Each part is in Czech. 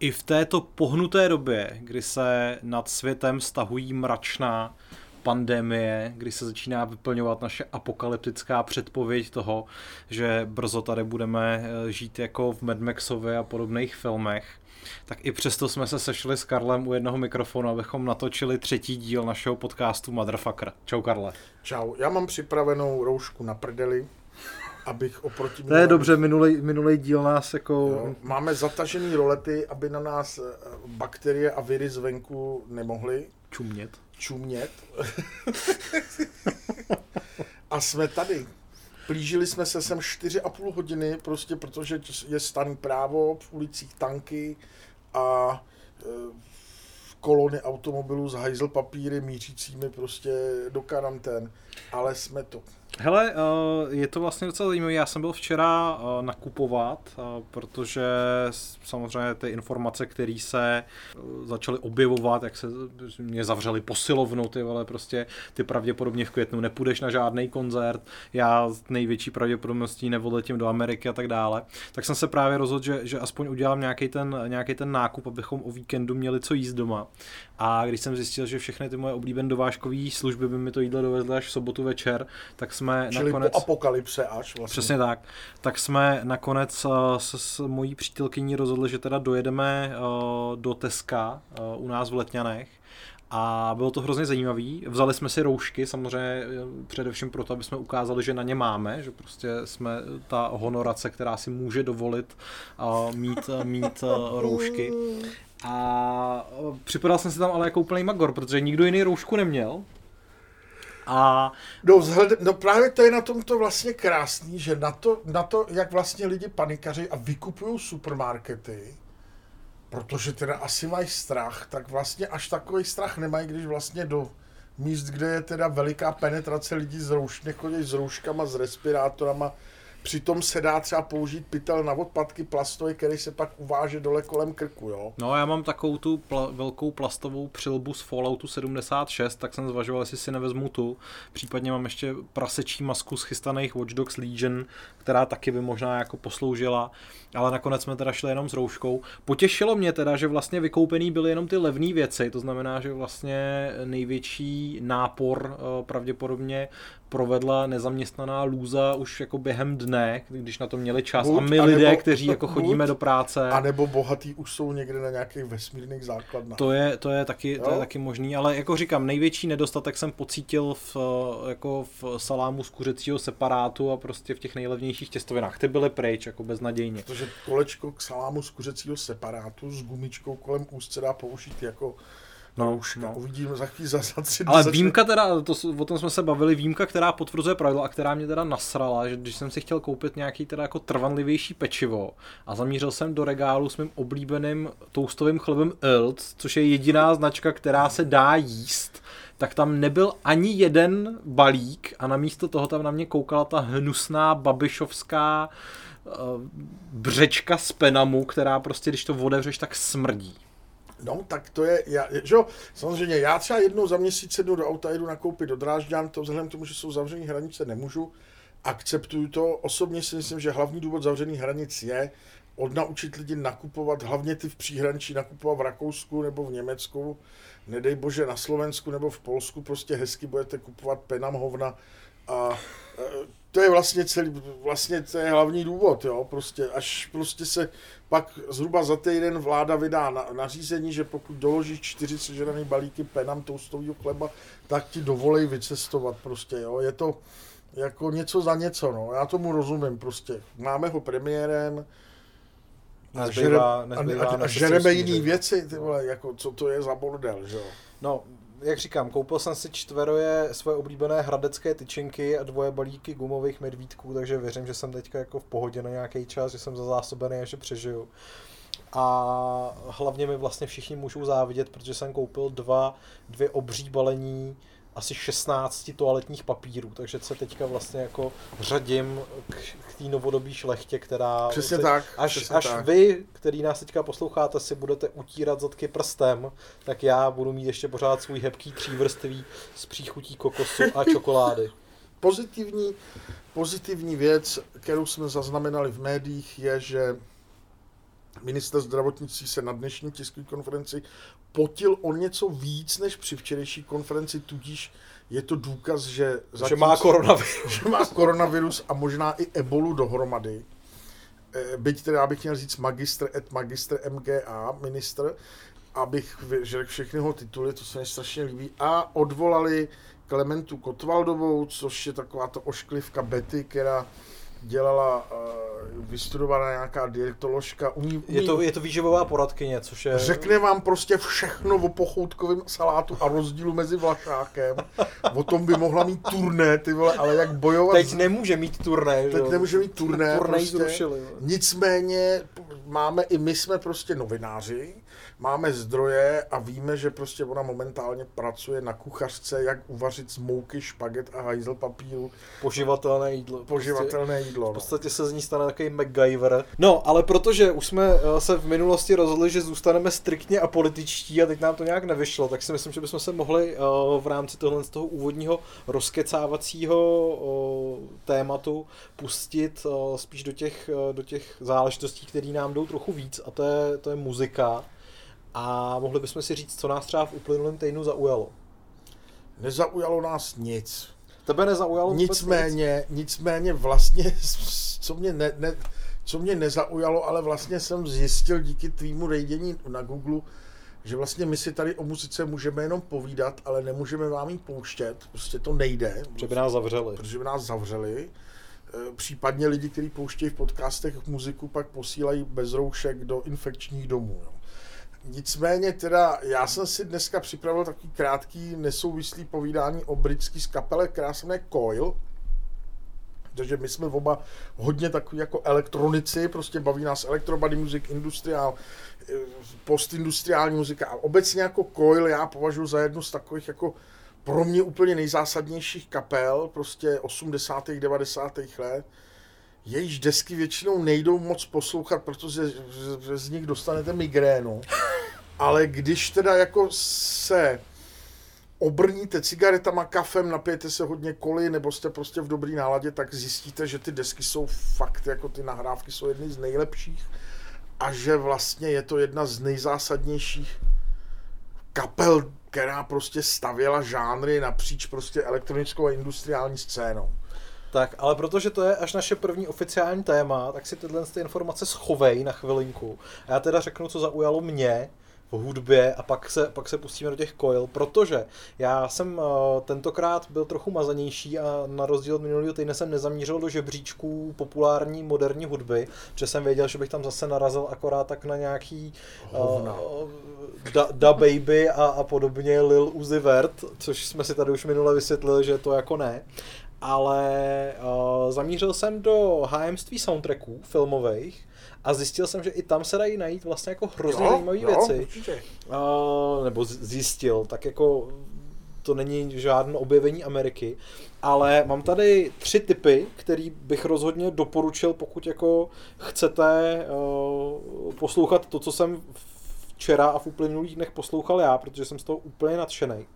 I v této pohnuté době, kdy se nad světem stahují mračná pandemie, kdy se začíná vyplňovat naše apokalyptická předpověď toho, že brzo tady budeme eh, žít jako v Mad Maxově a podobných filmech, tak i přesto jsme se sešli s Karlem u jednoho mikrofonu, abychom natočili třetí díl našeho podcastu Motherfucker. Čau Karle. Čau, já mám připravenou roušku na prdeli, abych oproti... To je dobře, minulý, minulý díl nás jako... Jo, máme zatažený rolety, aby na nás eh, bakterie a viry zvenku nemohly. Čumět. Čumět. a jsme tady. Plížili jsme se sem 4,5 hodiny, prostě protože je stan právo, v ulicích tanky a e, kolony automobilů s hajzl papíry mířícími prostě do karantén. Ale jsme to. Hele, eh, je to vlastně docela zajímavé. Já jsem byl včera eh, nakupovat, eh, protože samozřejmě ty informace, které se začaly objevovat, jak se mě zavřeli posilovnu, ty vole, prostě ty pravděpodobně v květnu nepůjdeš na žádný koncert, já s největší pravděpodobností neodletím do Ameriky a tak dále, tak jsem se právě rozhodl, že, že aspoň udělám nějaký ten, nějaký ten nákup, abychom o víkendu měli co jíst doma. A když jsem zjistil, že všechny ty moje oblíbené dovážkové služby by mi to jídlo dovezly až v sobotu večer, tak jsme Čili nakonec... po apokalypse až vlastně. Přesně tak. Tak jsme nakonec uh, se s mojí přítelkyní rozhodli, že teda dojedeme uh, do Teska uh, u nás v Letňanech a bylo to hrozně zajímavý. Vzali jsme si roušky, samozřejmě především proto, aby jsme ukázali, že na ně máme, že prostě jsme ta honorace, která si může dovolit uh, mít, mít uh, roušky. A připadal jsem si tam ale jako úplný magor, protože nikdo jiný roušku neměl. A... No, vzhled, no právě to je na tomto vlastně krásný, že na to, na to jak vlastně lidi panikaří a vykupují supermarkety, protože teda asi mají strach, tak vlastně až takový strach nemají, když vlastně do míst, kde je teda veliká penetrace lidí z rouš, nechodí s rouškama, s respirátorama, Přitom se dá třeba použít pytel na odpadky plastový, který se pak uváže dole kolem krku, jo? No já mám takovou tu pla- velkou plastovou přilbu z Falloutu 76, tak jsem zvažoval, jestli si nevezmu tu. Případně mám ještě prasečí masku z chystaných Watch Dogs Legion, která taky by možná jako posloužila, ale nakonec jsme teda šli jenom s rouškou. Potěšilo mě teda, že vlastně vykoupený byly jenom ty levné věci, to znamená, že vlastně největší nápor eh, pravděpodobně provedla nezaměstnaná lůza už jako během dne, když na to měli čas buď, a my lidé, nebo, kteří jako chodíme buď, do práce. A nebo bohatý už jsou někde na nějakých vesmírných základnách. To je, to je, taky, to je taky možný, ale jako říkám, největší nedostatek jsem pocítil v, jako v salámu z kuřecího separátu a prostě v těch nejlevnějších těstovinách. Ty byly pryč, jako beznadějně. Protože kolečko k salámu z kuřecího separátu s gumičkou kolem úzce dá použít jako No, už no. uvidíme za chvíli za, za tři Ale začne... výjimka teda, to, o tom jsme se bavili, výjimka, která potvrzuje pravidlo a která mě teda nasrala, že když jsem si chtěl koupit nějaký teda jako trvanlivější pečivo a zamířil jsem do regálu s mým oblíbeným toustovým chlebem Ilt, což je jediná značka, která se dá jíst, tak tam nebyl ani jeden balík a namísto toho tam na mě koukala ta hnusná babišovská uh, břečka z Penamu, která prostě, když to otevřeš, tak smrdí. No, tak to je, já, že jo, samozřejmě já třeba jednou za měsíc sednu do auta, jedu nakoupit do Drážďan, to vzhledem k tomu, že jsou zavřené hranice, nemůžu, akceptuju to. Osobně si myslím, že hlavní důvod zavřených hranic je odnaučit lidi nakupovat, hlavně ty v příhraničí, nakupovat v Rakousku nebo v Německu, nedej bože na Slovensku nebo v Polsku, prostě hezky budete kupovat penam hovna a e, to je vlastně celý, vlastně to je hlavní důvod, jo, prostě až prostě se pak zhruba za týden vláda vydá na, nařízení, že pokud doložíš čtyři sežraný balíky penam toustového chleba, tak ti dovolej vycestovat prostě, jo, je to jako něco za něco, no, já tomu rozumím prostě, máme ho premiérem, a, nezbývá, nezbývá a, a, a žereme jiný věci, ty vole, jako co to je za bordel, že jo. No, jak říkám, koupil jsem si čtveroje svoje oblíbené hradecké tyčinky a dvoje balíky gumových medvídků, takže věřím, že jsem teďka jako v pohodě na nějaký čas, že jsem zazásobený a že přežiju. A hlavně mi vlastně všichni můžou závidět, protože jsem koupil dva, dvě obří balení asi 16 toaletních papírů, takže se teďka vlastně jako řadím k, té novodobí šlechtě, která... Přesně tak. Až, přesně až tak. vy, který nás teďka posloucháte, si budete utírat zadky prstem, tak já budu mít ještě pořád svůj hebký třívrstvý s příchutí kokosu a čokolády. pozitivní, pozitivní věc, kterou jsme zaznamenali v médiích, je, že minister zdravotnictví se na dnešní tiskové konferenci potil o něco víc než při včerejší konferenci, tudíž je to důkaz, že, že má koronavirus. že má koronavirus a možná i ebolu dohromady. Eh, byť teda bych měl říct magistr et magistr MGA, ministr, abych řekl všechny jeho tituly, to se mi strašně líbí, a odvolali Klementu Kotvaldovou, což je taková to ošklivka Betty, která dělala uh, vystudovaná nějaká dietoložka. Umí, umí, je, to, je to výživová poradkyně, což je... Řekne vám prostě všechno o pochoutkovém salátu a rozdílu mezi vlašákem. o tom by mohla mít turné, ty vole, ale jak bojovat... Teď nemůže mít turné, Teď že? nemůže mít turné. Turné prostě. zrušili. Nicméně máme, i my jsme prostě novináři, máme zdroje a víme, že prostě ona momentálně pracuje na kuchařce, jak uvařit z mouky, špaget a hajzl papíru. Poživatelné jídlo. Poživatelné prostě, jídlo. V podstatě se z ní stane takový MacGyver. No, ale protože už jsme eh, se v minulosti rozhodli, že zůstaneme striktně apolitičtí a teď nám to nějak nevyšlo, tak si myslím, že bychom se mohli uh, v rámci tohle z toho úvodního rozkecávacího uh, tématu pustit spíš do těch, do těch záležitostí, které nám jdou trochu víc a to je, to je muzika a mohli bychom si říct, co nás třeba v uplynulém týdnu zaujalo. Nezaujalo nás nic. Tebe nezaujalo Nicméně, nic? nicméně vlastně, co mě, ne, ne, co mě nezaujalo, ale vlastně jsem zjistil díky tvýmu rejdění na Google, že vlastně my si tady o muzice můžeme jenom povídat, ale nemůžeme vám ji pouštět, prostě to nejde. Protože by nás zavřeli. Protože by nás zavřeli. E, případně lidi, kteří pouštějí v podcastech muziku, pak posílají bez roušek do infekčních domů. Jo. Nicméně teda, já jsem si dneska připravil takový krátký nesouvislý povídání o britský skapele, která se jmenuje Coil. Takže my jsme oba hodně takový jako elektronici, prostě baví nás electrobody music, industriál, eh, postindustriální muzika a obecně jako Coil já považuji za jednu z takových jako pro mě úplně nejzásadnějších kapel, prostě 80. 90. let jejíž desky většinou nejdou moc poslouchat, protože z nich dostanete migrénu. Ale když teda jako se obrníte cigaretama, kafem, napijete se hodně koli, nebo jste prostě v dobrý náladě, tak zjistíte, že ty desky jsou fakt, jako ty nahrávky jsou jedny z nejlepších a že vlastně je to jedna z nejzásadnějších kapel, která prostě stavěla žánry napříč prostě elektronickou a industriální scénou. Tak, ale protože to je až naše první oficiální téma, tak si tyhle ty informace schovej na chvilinku. A já teda řeknu, co zaujalo mě v hudbě a pak se, pak se pustíme do těch coil, protože já jsem uh, tentokrát byl trochu mazanější a na rozdíl od minulého týdne jsem nezamířil do žebříčků populární moderní hudby, protože jsem věděl, že bych tam zase narazil akorát tak na nějaký uh, da, da Baby a, a podobně Lil Uzi Vert, což jsme si tady už minule vysvětlili, že to jako ne. Ale uh, zamířil jsem do hájemství soundtracků filmových a zjistil jsem, že i tam se dají najít vlastně jako hrozně zajímavé věci. Uh, nebo zjistil, tak jako to není žádné objevení Ameriky, ale mám tady tři typy, který bych rozhodně doporučil, pokud jako chcete uh, poslouchat to, co jsem včera a v uplynulých dnech poslouchal já, protože jsem z toho úplně nadšený.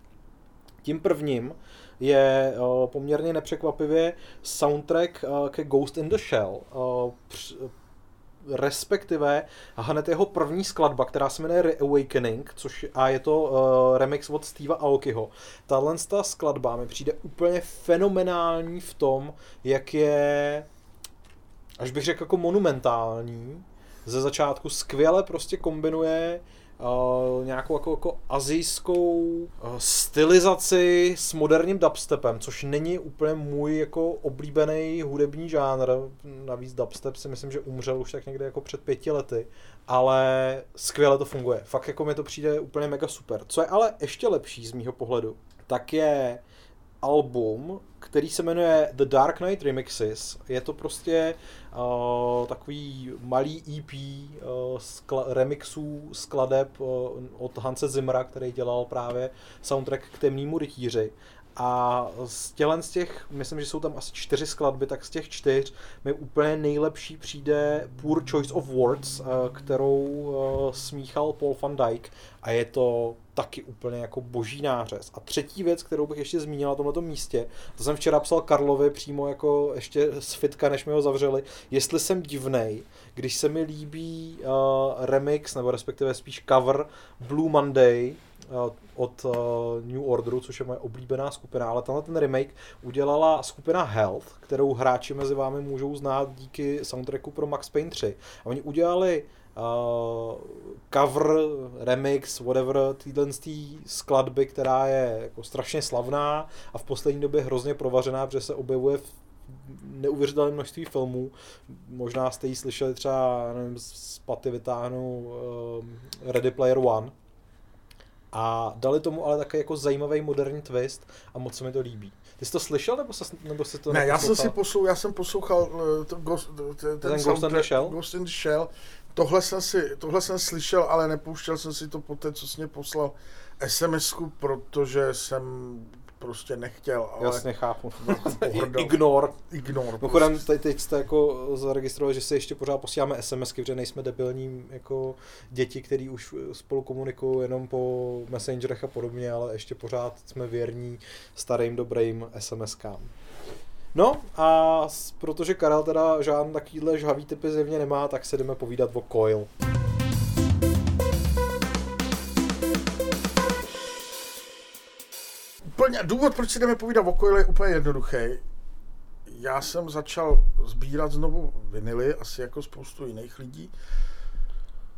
Tím prvním je uh, poměrně nepřekvapivě soundtrack uh, ke Ghost in the Shell. Uh, respektive hned jeho první skladba, která se jmenuje Reawakening, což a je to uh, remix od Steva Aokiho. Tahle ta skladba mi přijde úplně fenomenální v tom, jak je, až bych řekl jako monumentální, ze začátku skvěle prostě kombinuje uh, nějakou jako, jako azijskou uh, stylizaci s moderním dubstepem, což není úplně můj jako oblíbený hudební žánr. Navíc dubstep si myslím, že umřel už tak někde jako před pěti lety, ale skvěle to funguje. Fakt jako mi to přijde úplně mega super. Co je ale ještě lepší z mýho pohledu, tak je album, který se jmenuje The Dark Knight Remixes. Je to prostě uh, takový malý EP uh, skla- remixů skladeb uh, od Hanse Zimra, který dělal právě soundtrack k Temnému rytíři. A z tělen z těch, myslím, že jsou tam asi čtyři skladby, tak z těch čtyř mi úplně nejlepší přijde Poor Choice of Words, eh, kterou eh, smíchal Paul van Dyke a je to taky úplně jako boží nářez. A třetí věc, kterou bych ještě zmínil na tomto místě, to jsem včera psal Karlovi přímo jako ještě z fitka, než mi ho zavřeli, jestli jsem divnej, když se mi líbí uh, remix, nebo respektive spíš cover Blue Monday, od uh, New Orderu, což je moje oblíbená skupina, ale tenhle ten remake udělala skupina Health, kterou hráči mezi vámi můžou znát díky soundtracku pro Max Payne 3. A oni udělali uh, cover, remix, whatever, týhle skladby, která je jako strašně slavná a v poslední době hrozně provařená, protože se objevuje v neuvěřitelné množství filmů. Možná jste ji slyšeli třeba, nevím, z paty vytáhnu Ready Player One. A dali tomu ale také jako zajímavý moderní twist a moc se mi to líbí. Ty jsi to slyšel, nebo, se, nebo jsi to Ne, já jsem si poslouchal, já jsem poslouchal uh, to Ghost, ten, ten Ghost in the Shell? Ghost in the Shell Tohle jsem, si, tohle jsem slyšel, ale nepouštěl jsem si to po té, co jsi mě poslal sms protože jsem prostě nechtěl. Ale Jasně, chápu. Ignor. Ignor. Mimochodem, prostě. teď, teď jste jako zaregistrovali, že si ještě pořád posíláme SMSky, protože nejsme debilní jako děti, který už spolu komunikují jenom po messengerech a podobně, ale ještě pořád jsme věrní starým dobrým SMSkám. No a protože Karel teda žádný takovýhle žhavý typy zjevně nemá, tak se jdeme povídat o Coil. Úplně, důvod, proč si jdeme povídat o Coil je úplně jednoduchý. Já jsem začal sbírat znovu vinily, asi jako spoustu jiných lidí.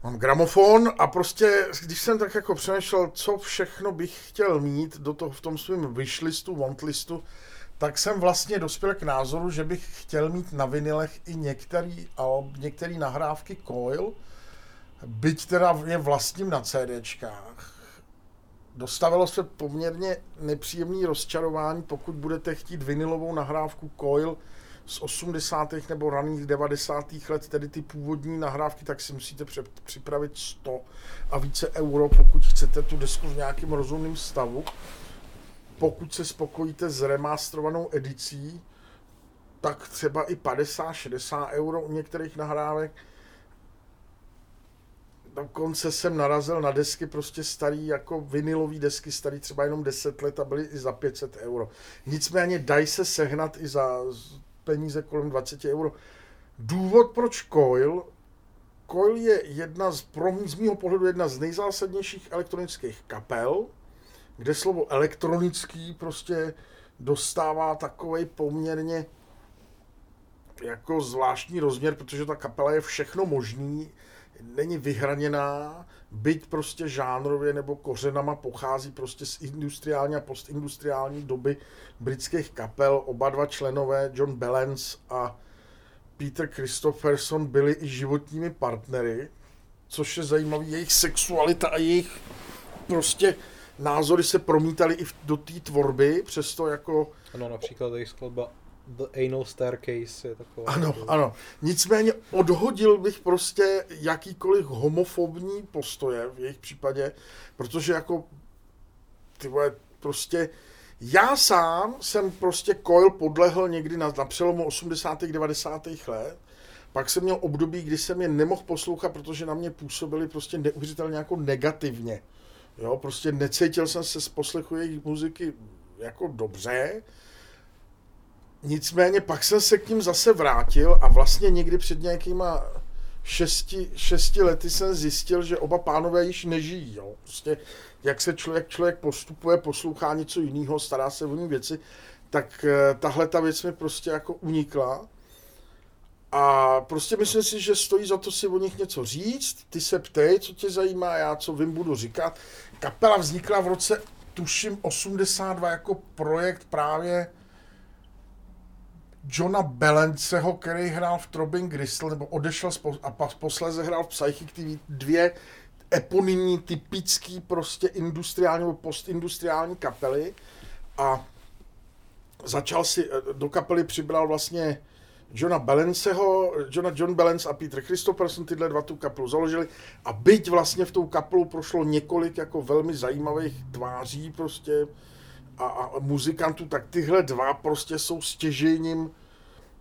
Mám gramofon a prostě, když jsem tak jako přemýšlel, co všechno bych chtěl mít do toho v tom svém wishlistu, wantlistu, tak jsem vlastně dospěl k názoru, že bych chtěl mít na vinilech i některý, některé nahrávky Coil, byť teda je vlastním na CDčkách. Dostavilo se poměrně nepříjemný rozčarování, pokud budete chtít vinilovou nahrávku Coil z 80. nebo raných 90. let, tedy ty původní nahrávky, tak si musíte připravit 100 a více euro, pokud chcete tu desku v nějakém rozumném stavu pokud se spokojíte s remasterovanou edicí, tak třeba i 50-60 euro u některých nahrávek. Dokonce jsem narazil na desky prostě starý, jako vinilové desky starý třeba jenom 10 let a byly i za 500 euro. Nicméně dají se sehnat i za peníze kolem 20 euro. Důvod, proč Coil, Coil je jedna z, pro mě, z mého pohledu jedna z nejzásadnějších elektronických kapel, kde slovo elektronický prostě dostává takový poměrně jako zvláštní rozměr, protože ta kapela je všechno možný, není vyhraněná, byť prostě žánrově nebo kořenama pochází prostě z industriální a postindustriální doby britských kapel. Oba dva členové, John Balance a Peter Christopherson, byli i životními partnery, což je zajímavý, jejich sexualita a jejich prostě názory se promítaly i do té tvorby, přesto jako... Ano, například jejich skladba The Anal Staircase je taková. Ano, jako... ano. Nicméně odhodil bych prostě jakýkoliv homofobní postoje v jejich případě, protože jako ty vole, prostě já sám jsem prostě Coil podlehl někdy na, na přelomu 80. 90. let, pak jsem měl období, kdy jsem je nemohl poslouchat, protože na mě působili prostě neuvěřitelně jako negativně. Jo, prostě necítil jsem se z poslechu jejich muziky jako dobře. Nicméně pak jsem se k ním zase vrátil a vlastně někdy před nějakýma šesti, šesti lety jsem zjistil, že oba pánové již nežijí. Jo. Prostě jak se člověk, člověk postupuje, poslouchá něco jiného, stará se o ní věci, tak eh, tahle ta věc mi prostě jako unikla. A prostě myslím si, že stojí za to si o nich něco říct, ty se ptej, co tě zajímá, já co vím, budu říkat. Kapela vznikla v roce, tuším, 82 jako projekt právě Johna Belenceho, který hrál v Throbbing Gristle, nebo odešel a posléze hrál v Psychic TV, dvě eponymní, typický prostě industriální nebo postindustriální kapely. A začal si, do kapely přibral vlastně Johna Balanceho, Johna John Balance a Peter Christopherson, tyhle dva tu kapelu založili. A byť vlastně v tou kapelu prošlo několik jako velmi zajímavých tváří prostě a, a muzikantů, tak tyhle dva prostě jsou stěžením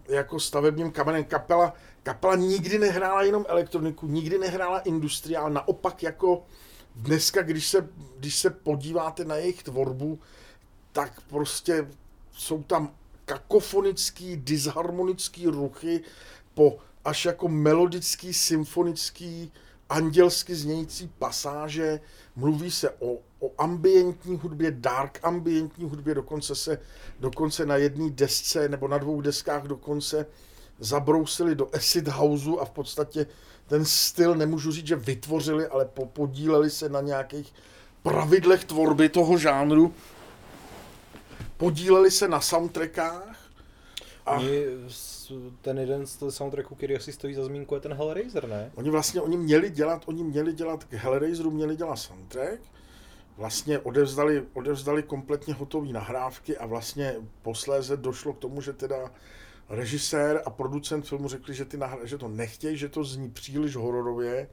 jako stavebním kamenem. Kapela, kapela nikdy nehrála jenom elektroniku, nikdy nehrála industriál, naopak jako dneska, když se, když se podíváte na jejich tvorbu, tak prostě jsou tam kakofonický, disharmonický ruchy po až jako melodický, symfonický, andělsky znějící pasáže. Mluví se o, o ambientní hudbě, dark ambientní hudbě, dokonce se dokonce na jedné desce nebo na dvou deskách dokonce zabrousili do acid houseu a v podstatě ten styl nemůžu říct, že vytvořili, ale podíleli se na nějakých pravidlech tvorby toho žánru. Podíleli se na soundtrackách. A... Oni, ten jeden z soundtracků, který asi stojí za zmínku, je ten Hellraiser, ne? Oni vlastně, oni měli dělat, oni měli dělat k Hellraiseru, měli dělat soundtrack, vlastně odevzdali, odevzdali kompletně hotové nahrávky a vlastně posléze došlo k tomu, že teda režisér a producent filmu řekli, že, ty nahr- že to nechtějí, že to zní příliš hororově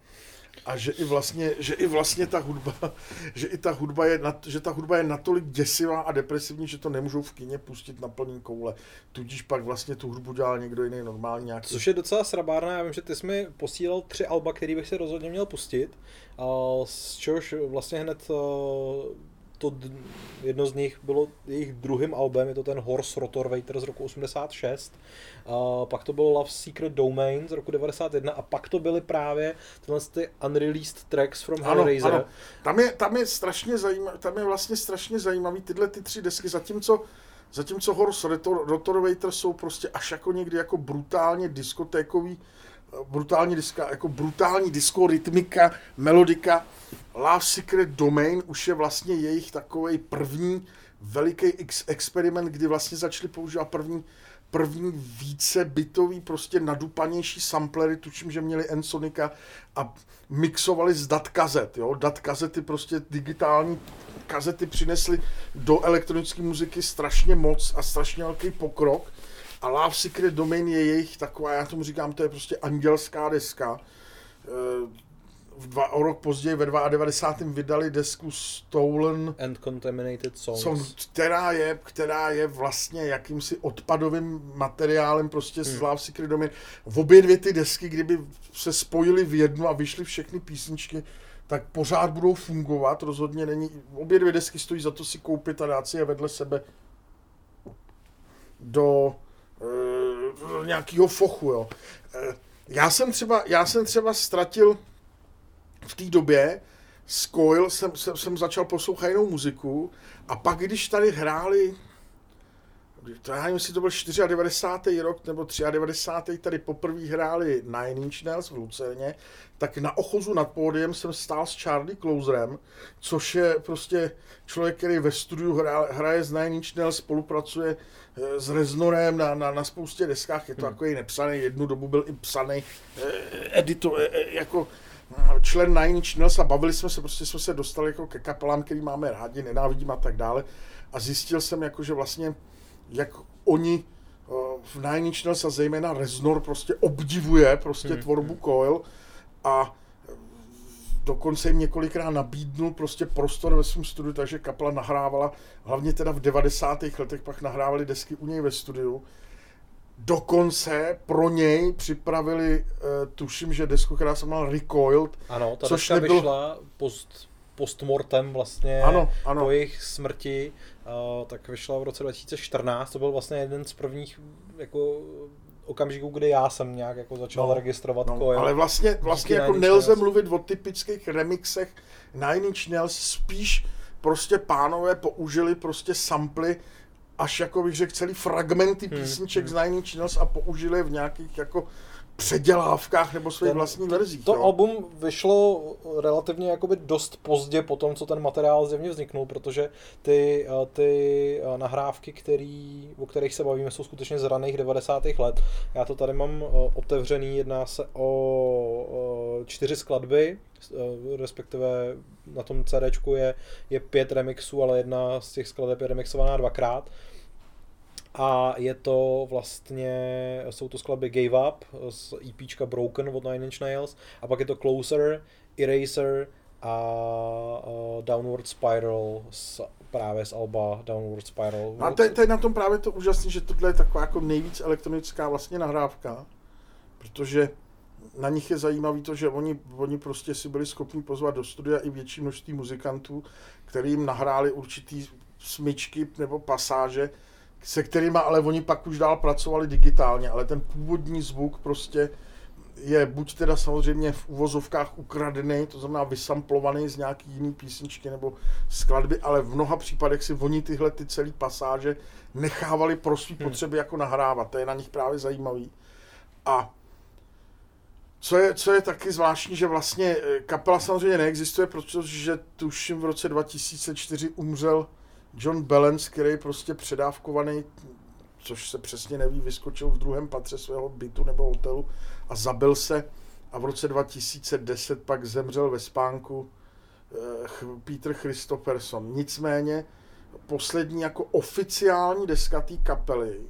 a že i vlastně, že i vlastně ta hudba, že i ta hudba je, že ta hudba je natolik děsivá a depresivní, že to nemůžou v kině pustit na plný koule. Tudíž pak vlastně tu hudbu dělal někdo jiný normální nějaký. Což je docela srabárné, já vím, že ty jsi mi posílal tři alba, který bych si rozhodně měl pustit, z čehož vlastně hned to jedno z nich bylo jejich druhým albem, je to ten Horse Rotorwater z roku 86, a pak to bylo Love Secret Domain z roku 91 a pak to byly právě tyhle ty unreleased tracks from Hellraiser. Ano, ano. Tam, je, tam, je strašně zajímavý, tam je vlastně strašně zajímavý tyhle ty tři desky, zatímco Zatímco Horse Rotorwater jsou prostě až jako někdy jako brutálně diskotékový brutální diska, jako brutální disco, rytmika, melodika. Love Secret Domain už je vlastně jejich takový první veliký ex- experiment, kdy vlastně začali používat první, první více bytový, prostě nadupanější samplery, tuším, že měli Ensonika a mixovali z dat kazet, jo, dat kazety, prostě digitální kazety přinesly do elektronické muziky strašně moc a strašně velký pokrok a Love Secret Domain je jejich taková, já tomu říkám, to je prostě andělská deska. Eh, v dva, o rok později ve 92. vydali desku Stolen and Contaminated Songs, song, která, je, která je vlastně jakýmsi odpadovým materiálem prostě hmm. z Love Secret Domain. V obě dvě ty desky, kdyby se spojily v jednu a vyšly všechny písničky, tak pořád budou fungovat, rozhodně není, obě dvě desky stojí za to si koupit a dát si je vedle sebe do nějakého fochu, jo. Uh, já jsem třeba, já jsem třeba ztratil v té době z Coil jsem, jsem, jsem začal poslouchat jinou muziku a pak, když tady hráli to já nevím, jestli to byl 94. rok nebo 93. tady poprvé hráli Nine Inch Nails v Lucerně, tak na ochozu nad pódiem jsem stál s Charlie Closerem, což je prostě člověk, který ve studiu hraje, hraje s Nine Inch Nails, spolupracuje eh, s Reznorem na, na, na spoustě deskách, je to hmm. takový nepsaný, jednu dobu byl i psaný eh, editor, eh, jako člen Nine Inch Nails a bavili jsme se, prostě jsme se dostali jako ke kapelám, který máme rádi, nenávidím a tak dále. A zjistil jsem, jako, že vlastně jak oni eh, v Nine Inch Nails a zejména Reznor prostě obdivuje prostě hmm. tvorbu hmm. Coil a eh, dokonce jim několikrát nabídnul prostě prostor ve svém studiu, takže kapela nahrávala, hlavně teda v 90. letech pak nahrávali desky u něj ve studiu. Dokonce pro něj připravili, uh, tuším, že desku, která se jmenovala Recoiled. Ano, ta což deska nebyl... vyšla post, postmortem vlastně ano, ano. po jejich smrti tak vyšla v roce 2014, to byl vlastně jeden z prvních jako okamžiků, kdy já jsem nějak jako začal no, registrovat no, Coil. Ale vlastně, vlastně jako nelze Nails. mluvit o typických remixech Nine Inch Nails, spíš prostě pánové použili prostě samply až jako bych řekl celý fragmenty hmm, písniček hmm. z Nine Inch Nails a použili v nějakých jako předělávkách nebo svých vlastní verzích. To jo. album vyšlo relativně jakoby dost pozdě po tom, co ten materiál zjevně vzniknul, protože ty, eh, ty eh, nahrávky, který, o kterých se bavíme, jsou skutečně z raných 90. let. Já to tady mám eh, otevřený, jedná se o čtyři skladby, respektive na tom CD je, je pět remixů, ale jedna z těch skladeb je remixovaná dvakrát a je to vlastně, jsou to skladby Gave Up z EPčka Broken od Nine Inch Nails a pak je to Closer, Eraser, a Downward Spiral z, právě z Alba Downward Spiral. A to je na tom právě to úžasné, že tohle je taková jako nejvíc elektronická vlastně nahrávka, protože na nich je zajímavé to, že oni, oni prostě si byli schopni pozvat do studia i větší množství muzikantů, který jim nahráli určitý smyčky nebo pasáže, se kterými ale oni pak už dál pracovali digitálně, ale ten původní zvuk prostě je buď teda samozřejmě v uvozovkách ukradený, to znamená vysamplovaný z nějaký jiný písničky nebo skladby, ale v mnoha případech si oni tyhle ty celé pasáže nechávali pro své hmm. potřeby jako nahrávat. To je na nich právě zajímavý. A co je, co je taky zvláštní, že vlastně eh, kapela samozřejmě neexistuje, protože tuším v roce 2004 umřel John Balance, který prostě předávkovaný, což se přesně neví, vyskočil v druhém patře svého bytu nebo hotelu a zabil se a v roce 2010 pak zemřel ve spánku eh, Peter Christopherson. Nicméně poslední jako oficiální deska té kapely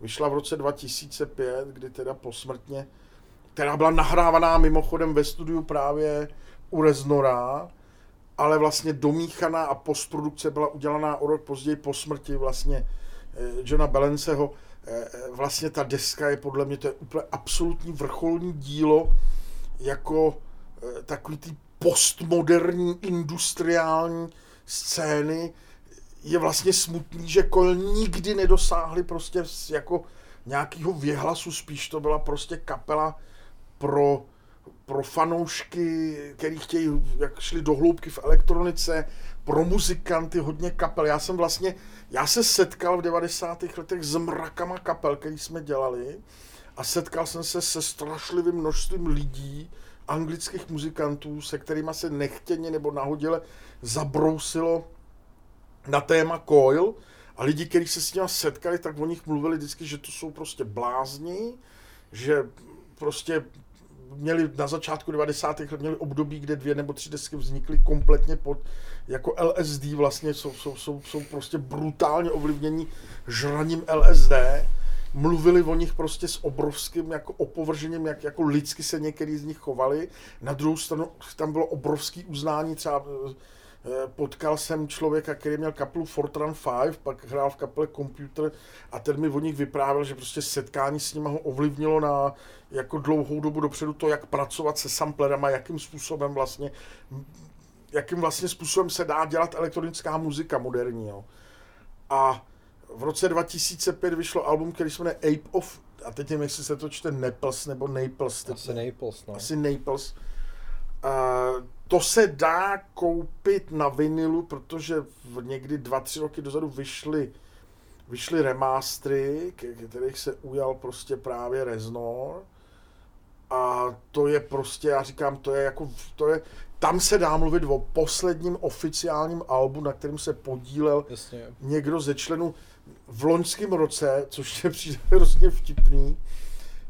vyšla v roce 2005, kdy teda posmrtně, která byla nahrávaná mimochodem ve studiu právě u Reznora, ale vlastně domíchaná a postprodukce byla udělaná o rok později po smrti vlastně eh, Johna Balanceho. Eh, vlastně ta deska je podle mě to je úplně absolutní vrcholní dílo jako eh, takový ty postmoderní industriální scény. Je vlastně smutný, že Kol nikdy nedosáhli prostě jako nějakého věhlasu, spíš to byla prostě kapela pro pro fanoušky, který chtějí, jak šli do hloubky v elektronice, pro muzikanty, hodně kapel. Já jsem vlastně, já se setkal v 90. letech s mrakama kapel, který jsme dělali a setkal jsem se se strašlivým množstvím lidí, anglických muzikantů, se kterými se nechtěně nebo nahodile zabrousilo na téma Coil a lidi, kteří se s nimi setkali, tak o nich mluvili vždycky, že to jsou prostě blázni, že prostě měli na začátku 90. let měli období, kde dvě nebo tři desky vznikly kompletně pod jako LSD vlastně, jsou, jsou, jsou, jsou prostě brutálně ovlivnění žraním LSD. Mluvili o nich prostě s obrovským jako opovržením, jak jako lidsky se některý z nich chovali. Na druhou stranu tam bylo obrovský uznání třeba Eh, potkal jsem člověka, který měl kapelu Fortran 5, pak hrál v kapele Computer a ten mi o nich vyprávěl, že prostě setkání s nimi ho ovlivnilo na jako dlouhou dobu dopředu to, jak pracovat se samplerama, jakým způsobem vlastně jakým vlastně způsobem se dá dělat elektronická muzika moderní. Jo. A v roce 2005 vyšlo album, který se jmenuje Ape of, a teď nevím, jestli se to čte Naples nebo Naples. Asi Naples, no. Asi Naples. Uh, to se dá koupit na vinilu, protože v někdy dva, tři roky dozadu vyšly, vyšly remastery, kterých se ujal prostě právě Reznor. A to je prostě, já říkám, to je jako, to je, tam se dá mluvit o posledním oficiálním albu, na kterém se podílel Jasně. někdo ze členů v loňském roce, což je přijde hrozně vtipný,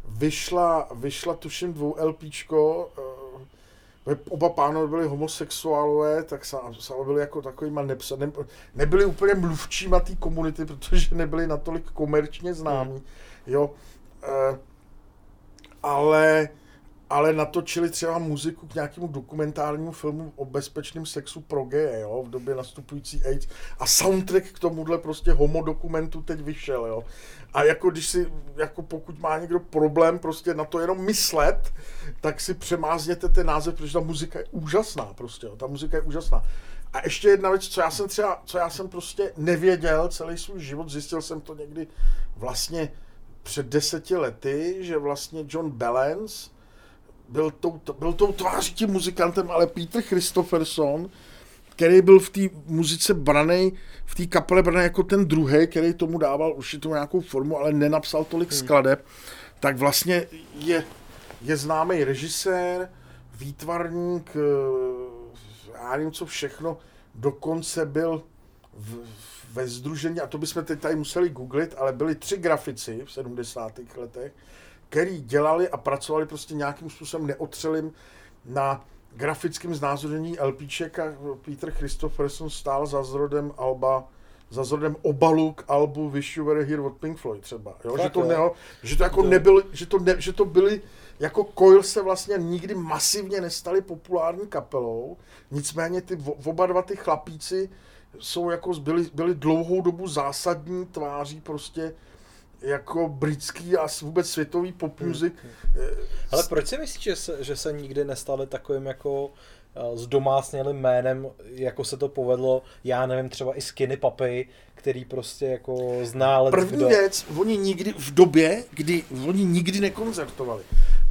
vyšla, vyšla tuším dvou LPčko, oba pánové byli homosexuálové, tak sami byli jako takovýma nepsa, ne, nebyli úplně mluvčíma té komunity, protože nebyli natolik komerčně známí, hmm. jo, e, ale, ale natočili třeba muziku k nějakému dokumentárnímu filmu o bezpečném sexu pro geje, jo, v době nastupující AIDS a soundtrack k tomuhle prostě homodokumentu teď vyšel, jo. A jako když si, jako pokud má někdo problém prostě na to jenom myslet, tak si přemázněte ten název, protože ta muzika je úžasná prostě, jo. ta muzika je úžasná. A ještě jedna věc, co já jsem třeba, co já jsem prostě nevěděl celý svůj život, zjistil jsem to někdy vlastně před deseti lety, že vlastně John Balance byl tou, byl tou tváří tím muzikantem, ale Peter Christopherson který byl v té muzice braný, v té kapele braný jako ten druhý, který tomu dával určitou nějakou formu, ale nenapsal tolik hmm. skladeb, tak vlastně je, je známý režisér, výtvarník, eh, já nevím co všechno, dokonce byl v, ve združení, a to bychom teď tady museli googlit, ale byli tři grafici v 70. letech, který dělali a pracovali prostě nějakým způsobem neotřelým na grafickým znázornění LPček a Peter Christopherson stál za zrodem Alba za zrodem obalu k albu Wish You Were Here od Pink Floyd třeba. Jo? Že, to neho, že to jako nebyl, že to, ne, že to byly jako Coil se vlastně nikdy masivně nestali populární kapelou, nicméně ty oba dva ty chlapíci jsou jako, byli, byli dlouhou dobu zásadní tváří prostě jako britský a vůbec světový pop hmm. music. Hmm. Ale proč si myslíš, že se, že se nikdy nestali takovým jako eh, s domásnělým jménem, jako se to povedlo, já nevím, třeba i Skinny Papy, který prostě jako zná První kdo... věc, oni nikdy v době, kdy oni nikdy nekoncertovali.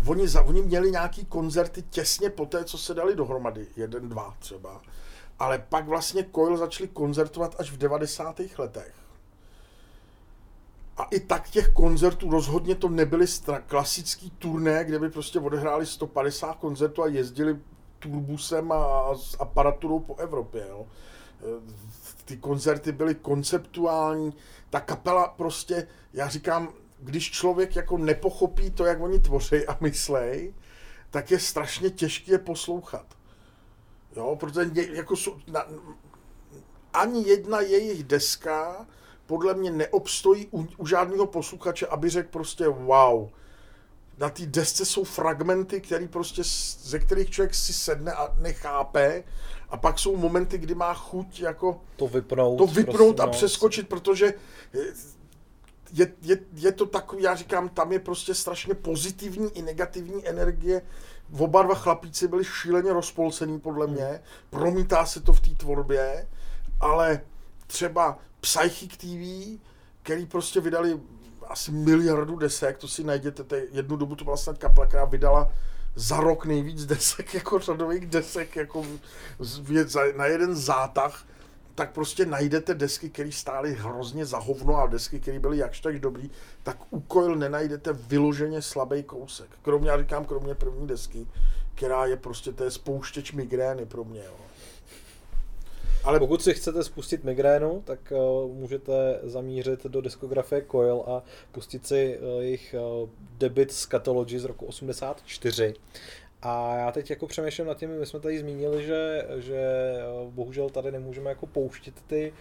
Oni, za, oni měli nějaký koncerty těsně po té, co se dali dohromady, jeden, dva třeba. Ale pak vlastně Coil začali koncertovat až v 90. letech. A i tak těch koncertů rozhodně to nebyly stra- klasický turné, kde by prostě odehráli 150 koncertů a jezdili turbusem a, a s aparaturou po Evropě. Jo. E, ty koncerty byly konceptuální, ta kapela prostě, já říkám, když člověk jako nepochopí to, jak oni tvoří a myslej, tak je strašně těžké je poslouchat. Jo, protože jako jsou, na, ani jedna jejich deska podle mě neobstojí u, u žádného posluchače, aby řekl prostě wow. Na té desce jsou fragmenty, který prostě, ze kterých člověk si sedne a nechápe. A pak jsou momenty, kdy má chuť jako to vypnout, to vypnout a no, přeskočit, protože je, je, je to takový, já říkám, tam je prostě strašně pozitivní i negativní energie. Oba dva chlapíci byli šíleně rozpolcený podle mě, promítá se to v té tvorbě, ale třeba Psychic TV, který prostě vydali asi miliardu desek, to si najděte, to jednu dobu to byla snad kapela, která vydala za rok nejvíc desek, jako řadových desek, jako na jeden zátah, tak prostě najdete desky, které stály hrozně za hovno a desky, které byly jakž tak dobrý, tak u Coil nenajdete vyloženě slabý kousek. Kromě, já říkám, kromě první desky, která je prostě, to je spouštěč migrény pro mě. Jo. Ale pokud si chcete spustit migrénu, tak uh, můžete zamířit do diskografie Coil a pustit si uh, jejich uh, debit z Catology z roku 84. A já teď jako přemýšlím nad tím, my jsme tady zmínili, že, že bohužel tady nemůžeme jako pouštět ty uh,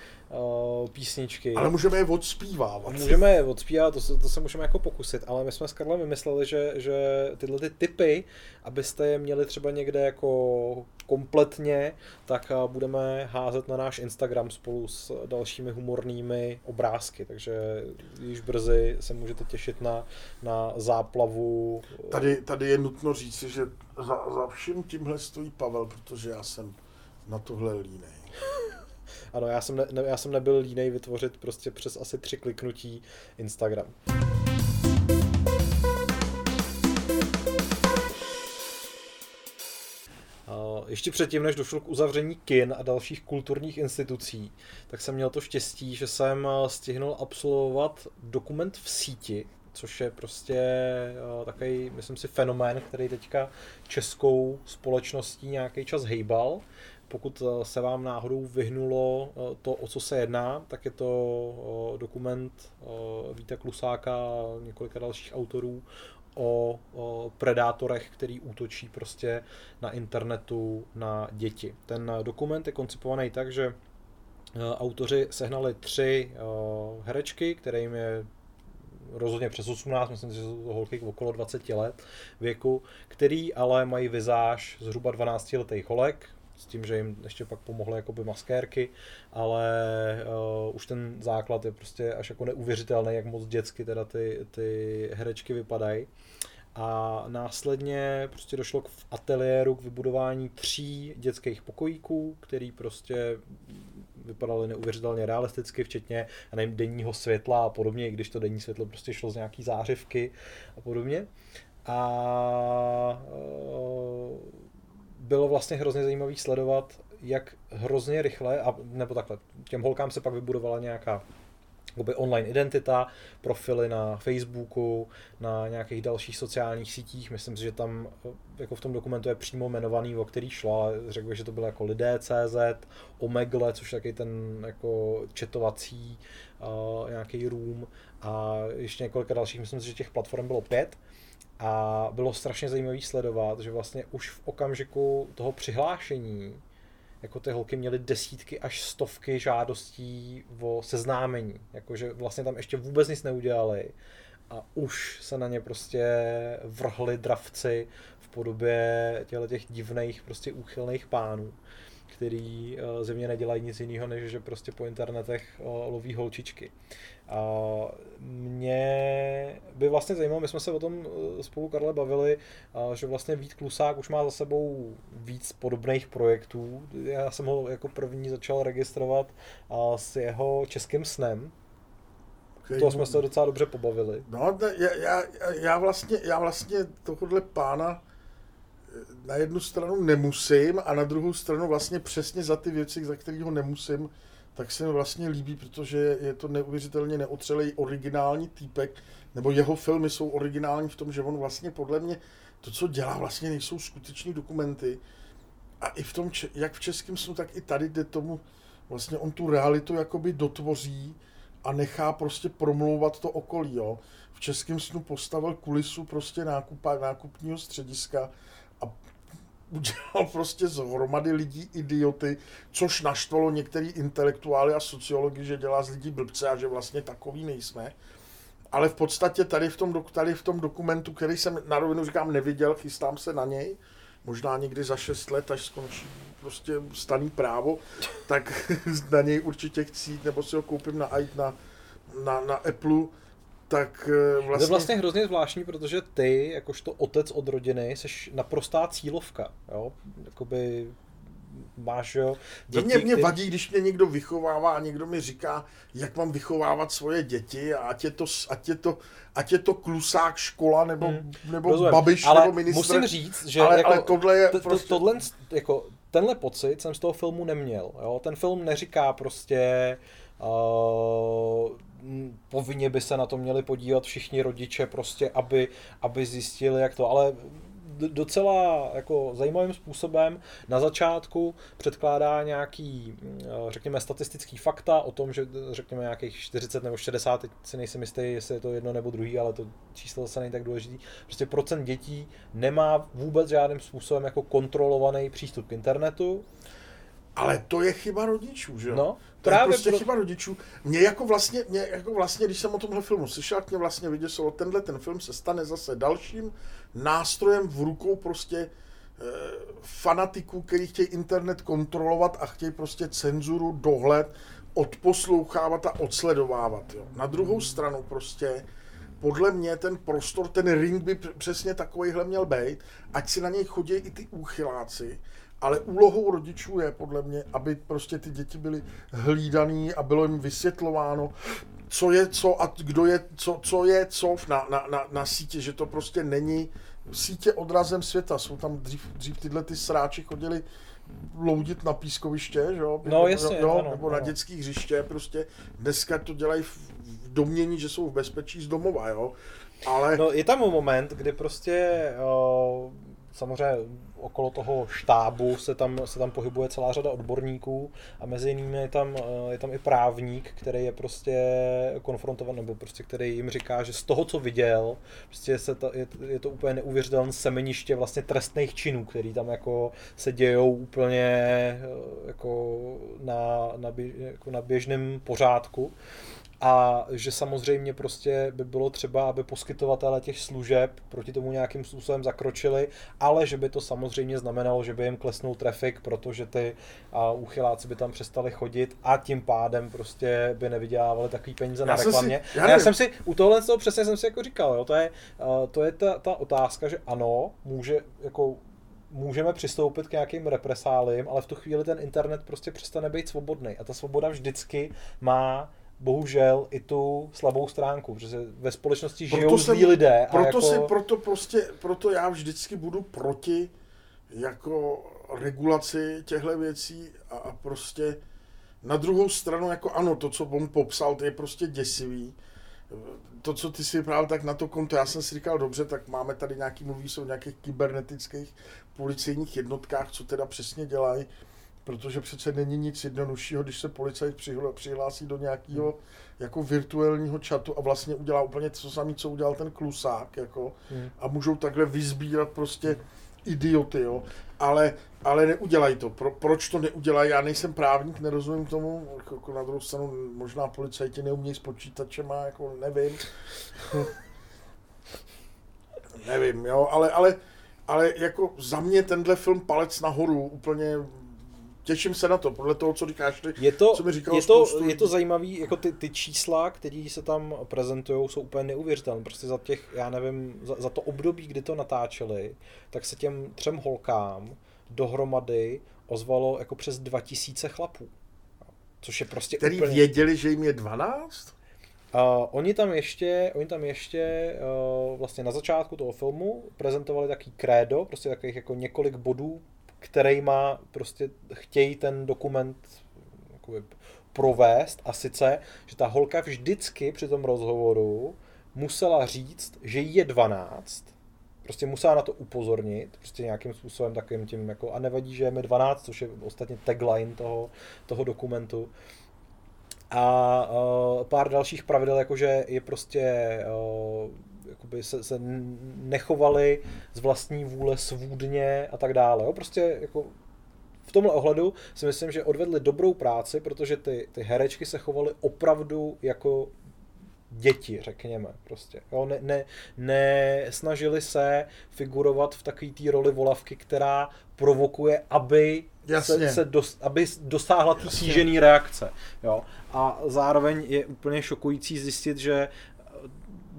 písničky. Ale můžeme je odspívávat. Můžeme je odspívat, to se, to se můžeme jako pokusit, ale my jsme s Karlem vymysleli, že, že tyhle ty typy, abyste je měli třeba někde jako kompletně, tak budeme házet na náš Instagram spolu s dalšími humornými obrázky, takže již brzy se můžete těšit na, na záplavu. Tady, tady je nutno říct, že za, za vším tímhle stojí Pavel, protože já jsem na tohle línej. Ano, já jsem, ne, já jsem nebyl línej vytvořit prostě přes asi tři kliknutí Instagram. Ještě předtím, než došlo k uzavření kin a dalších kulturních institucí, tak jsem měl to štěstí, že jsem eh, stihnul absolvovat dokument v síti, což je prostě uh, takový, myslím si, fenomén, který teďka českou společností nějaký čas hejbal. Pokud uh, se vám náhodou vyhnulo uh, to, o co se jedná, tak je to dokument Víta Klusáka a několika dalších autorů o, o predátorech, který útočí prostě na internetu na děti. Ten dokument je koncipovaný tak, že autoři sehnali tři herečky, které jim je rozhodně přes 18, myslím, že jsou to holky okolo 20 let věku, který ale mají vizáž zhruba 12 letých holek, s tím, že jim ještě pak pomohly jakoby maskérky, ale uh, už ten základ je prostě až jako neuvěřitelný, jak moc dětsky teda ty, ty herečky vypadají. A následně prostě došlo k v ateliéru k vybudování tří dětských pokojíků, který prostě vypadaly neuvěřitelně realisticky, včetně nevím, denního světla a podobně, i když to denní světlo prostě šlo z nějaký zářivky a podobně. A e, bylo vlastně hrozně zajímavý sledovat, jak hrozně rychle, a, nebo takhle, těm holkám se pak vybudovala nějaká online identita, profily na Facebooku, na nějakých dalších sociálních sítích. Myslím si, že tam jako v tom dokumentu je přímo jmenovaný, o který šlo, ale řekl bych, že to bylo jako lidé.cz, Omegle, což je taky ten jako četovací uh, nějaký room a ještě několik dalších, myslím si, že těch platform bylo pět. A bylo strašně zajímavé sledovat, že vlastně už v okamžiku toho přihlášení jako ty holky měly desítky až stovky žádostí o seznámení, jakože vlastně tam ještě vůbec nic neudělali a už se na ně prostě vrhli dravci v podobě těchto těch divných prostě úchylných pánů který uh, ze mě nedělají nic jiného, než že prostě po internetech uh, loví holčičky. A mě by vlastně zajímalo, my jsme se o tom eh, spolu Karle bavili, že vlastně Vít Klusák už má za sebou víc podobných projektů. Já jsem ho jako první začal registrovat s jeho českým snem. To jsme se docela dobře pobavili. No, já, já, já, vlastně, já vlastně tohohle pána na jednu stranu nemusím a na druhou stranu vlastně přesně za ty věci, za které ho nemusím, tak se mi vlastně líbí, protože je to neuvěřitelně neotřelej originální týpek, nebo jeho filmy jsou originální v tom, že on vlastně podle mě to, co dělá, vlastně nejsou skuteční dokumenty. A i v tom, jak v českém snu, tak i tady jde tomu, vlastně on tu realitu jakoby dotvoří a nechá prostě promlouvat to okolí, jo. V českém snu postavil kulisu prostě nákupa, nákupního střediska, a udělal prostě z hromady lidí idioty, což naštvalo některý intelektuály a sociologi, že dělá z lidí blbce a že vlastně takový nejsme. Ale v podstatě tady v tom, tady v tom dokumentu, který jsem na rovinu říkám neviděl, chystám se na něj, možná někdy za 6 let, až skončí prostě staný právo, tak na něj určitě chci nebo si ho koupím na, na, na, na Apple, tak vlastně... To je vlastně hrozně zvláštní, protože ty, jakožto otec od rodiny, jsi naprostá cílovka, jo? Jakoby máš, jo, děti, mě, mě vadí, když mě někdo vychovává a někdo mi říká, jak mám vychovávat svoje děti a ať je to, ať je to, ať je to klusák škola nebo, hmm. nebo Rozumím. babiš ale nebo ministr. musím říct, že ale, jako, ale tohle je to, prostě... tohle, jako, tenhle pocit jsem z toho filmu neměl. Jo? Ten film neříká prostě uh, povinně by se na to měli podívat všichni rodiče, prostě, aby, aby zjistili, jak to, ale docela jako zajímavým způsobem na začátku předkládá nějaký, řekněme, statistický fakta o tom, že řekněme nějakých 40 nebo 60, teď si nejsem jistý, jestli je to jedno nebo druhý, ale to číslo se není tak důležitý. Prostě procent dětí nemá vůbec žádným způsobem jako kontrolovaný přístup k internetu. Ale to je chyba rodičů, že jo? No, to právě je prostě pro... chyba rodičů. Mě jako vlastně, mě jako vlastně, když jsem o tomhle filmu slyšel, mě vlastně vyděsilo, tenhle ten film se stane zase dalším nástrojem v rukou prostě e, fanatiků, který chtějí internet kontrolovat a chtějí prostě cenzuru, dohled, odposlouchávat a odsledovávat. Jo. Na druhou stranu prostě podle mě ten prostor, ten ring by přesně takovýhle měl být, ať si na něj chodí i ty úchyláci, ale úlohou rodičů je podle mě, aby prostě ty děti byly hlídaný a bylo jim vysvětlováno, co je co a kdo je co, co je co na, na, na, na sítě, že to prostě není sítě odrazem světa. Jsou tam dřív, dřív tyhle ty sráči chodili loudit na pískoviště, že jo? No, jasně, jo, ano, nebo ano. na dětských hřiště, prostě dneska to dělají v, v domění, že jsou v bezpečí z domova, jo? Ale... No, je tam moment, kdy prostě o, samozřejmě okolo toho štábu se tam, se tam pohybuje celá řada odborníků a mezi jinými je tam, je tam i právník, který je prostě konfrontovan, nebo prostě který jim říká, že z toho, co viděl, prostě se ta, je, je, to úplně neuvěřitelné semeniště vlastně trestných činů, který tam jako se dějou úplně jako na, na, jako na běžném pořádku a že samozřejmě prostě by bylo třeba, aby poskytovatele těch služeb proti tomu nějakým způsobem zakročili, ale že by to samozřejmě znamenalo, že by jim klesnul trafik, protože ty a uchyláci by tam přestali chodit a tím pádem prostě by nevydělávali takový peníze já na reklamě. Si, já, já jsem si, u tohle toho přesně jsem si jako říkal, jo, to je, to je ta, ta otázka, že ano, může jako můžeme přistoupit k nějakým represálím, ale v tu chvíli ten internet prostě přestane být svobodný. A ta svoboda vždycky má bohužel i tu slabou stránku, protože ve společnosti žijou proto zlí lidé. Proto, jako... si, proto, prostě, proto já vždycky budu proti jako regulaci těchto věcí a, a prostě na druhou stranu, jako ano, to, co on popsal, to je prostě děsivý. To, co ty si právě tak na to konto, já jsem si říkal, dobře, tak máme tady nějaký, mluví se o nějakých kybernetických policejních jednotkách, co teda přesně dělají protože přece není nic jednoduššího, když se policajt přihlásí do nějakého jako virtuálního chatu a vlastně udělá úplně to samé, co udělal ten klusák, jako, hmm. a můžou takhle vyzbírat prostě idioty, jo, ale, ale neudělají to. Pro, proč to neudělají? Já nejsem právník, nerozumím tomu, jako, jako na druhou stranu možná policajti neumějí s počítačem a jako nevím. nevím, jo, ale, ale, ale jako za mě tenhle film palec nahoru úplně těším se na to, podle toho, co říkáš ty, je to, co mi říkal je to, je to zajímavý, jako ty, ty čísla, které se tam prezentují, jsou úplně neuvěřitelné. Prostě za těch, já nevím, za, za to období, kdy to natáčeli, tak se těm třem holkám dohromady ozvalo jako přes 2000 chlapů. Což je prostě Který úplně... věděli, že jim je 12? Uh, oni tam ještě, oni tam ještě uh, vlastně na začátku toho filmu prezentovali taký krédo, prostě takových jako několik bodů, kterýma prostě chtějí ten dokument jakoby, provést a sice, že ta holka vždycky při tom rozhovoru musela říct, že je 12, prostě musela na to upozornit, prostě nějakým způsobem takovým tím, jako, a nevadí, že je mi 12, což je ostatně tagline toho, toho dokumentu. A uh, pár dalších pravidel, jakože je prostě uh, jakoby se, se nechovali z vlastní vůle svůdně a tak dále. Jo? Prostě jako v tomhle ohledu si myslím, že odvedli dobrou práci, protože ty, ty herečky se chovaly opravdu jako děti, řekněme, prostě. Jo, ne, ne, ne snažili se figurovat v takové té roli volavky, která provokuje, aby Jasně. se, se dos, aby dosáhla tu sížený reakce. Jo. A zároveň je úplně šokující zjistit, že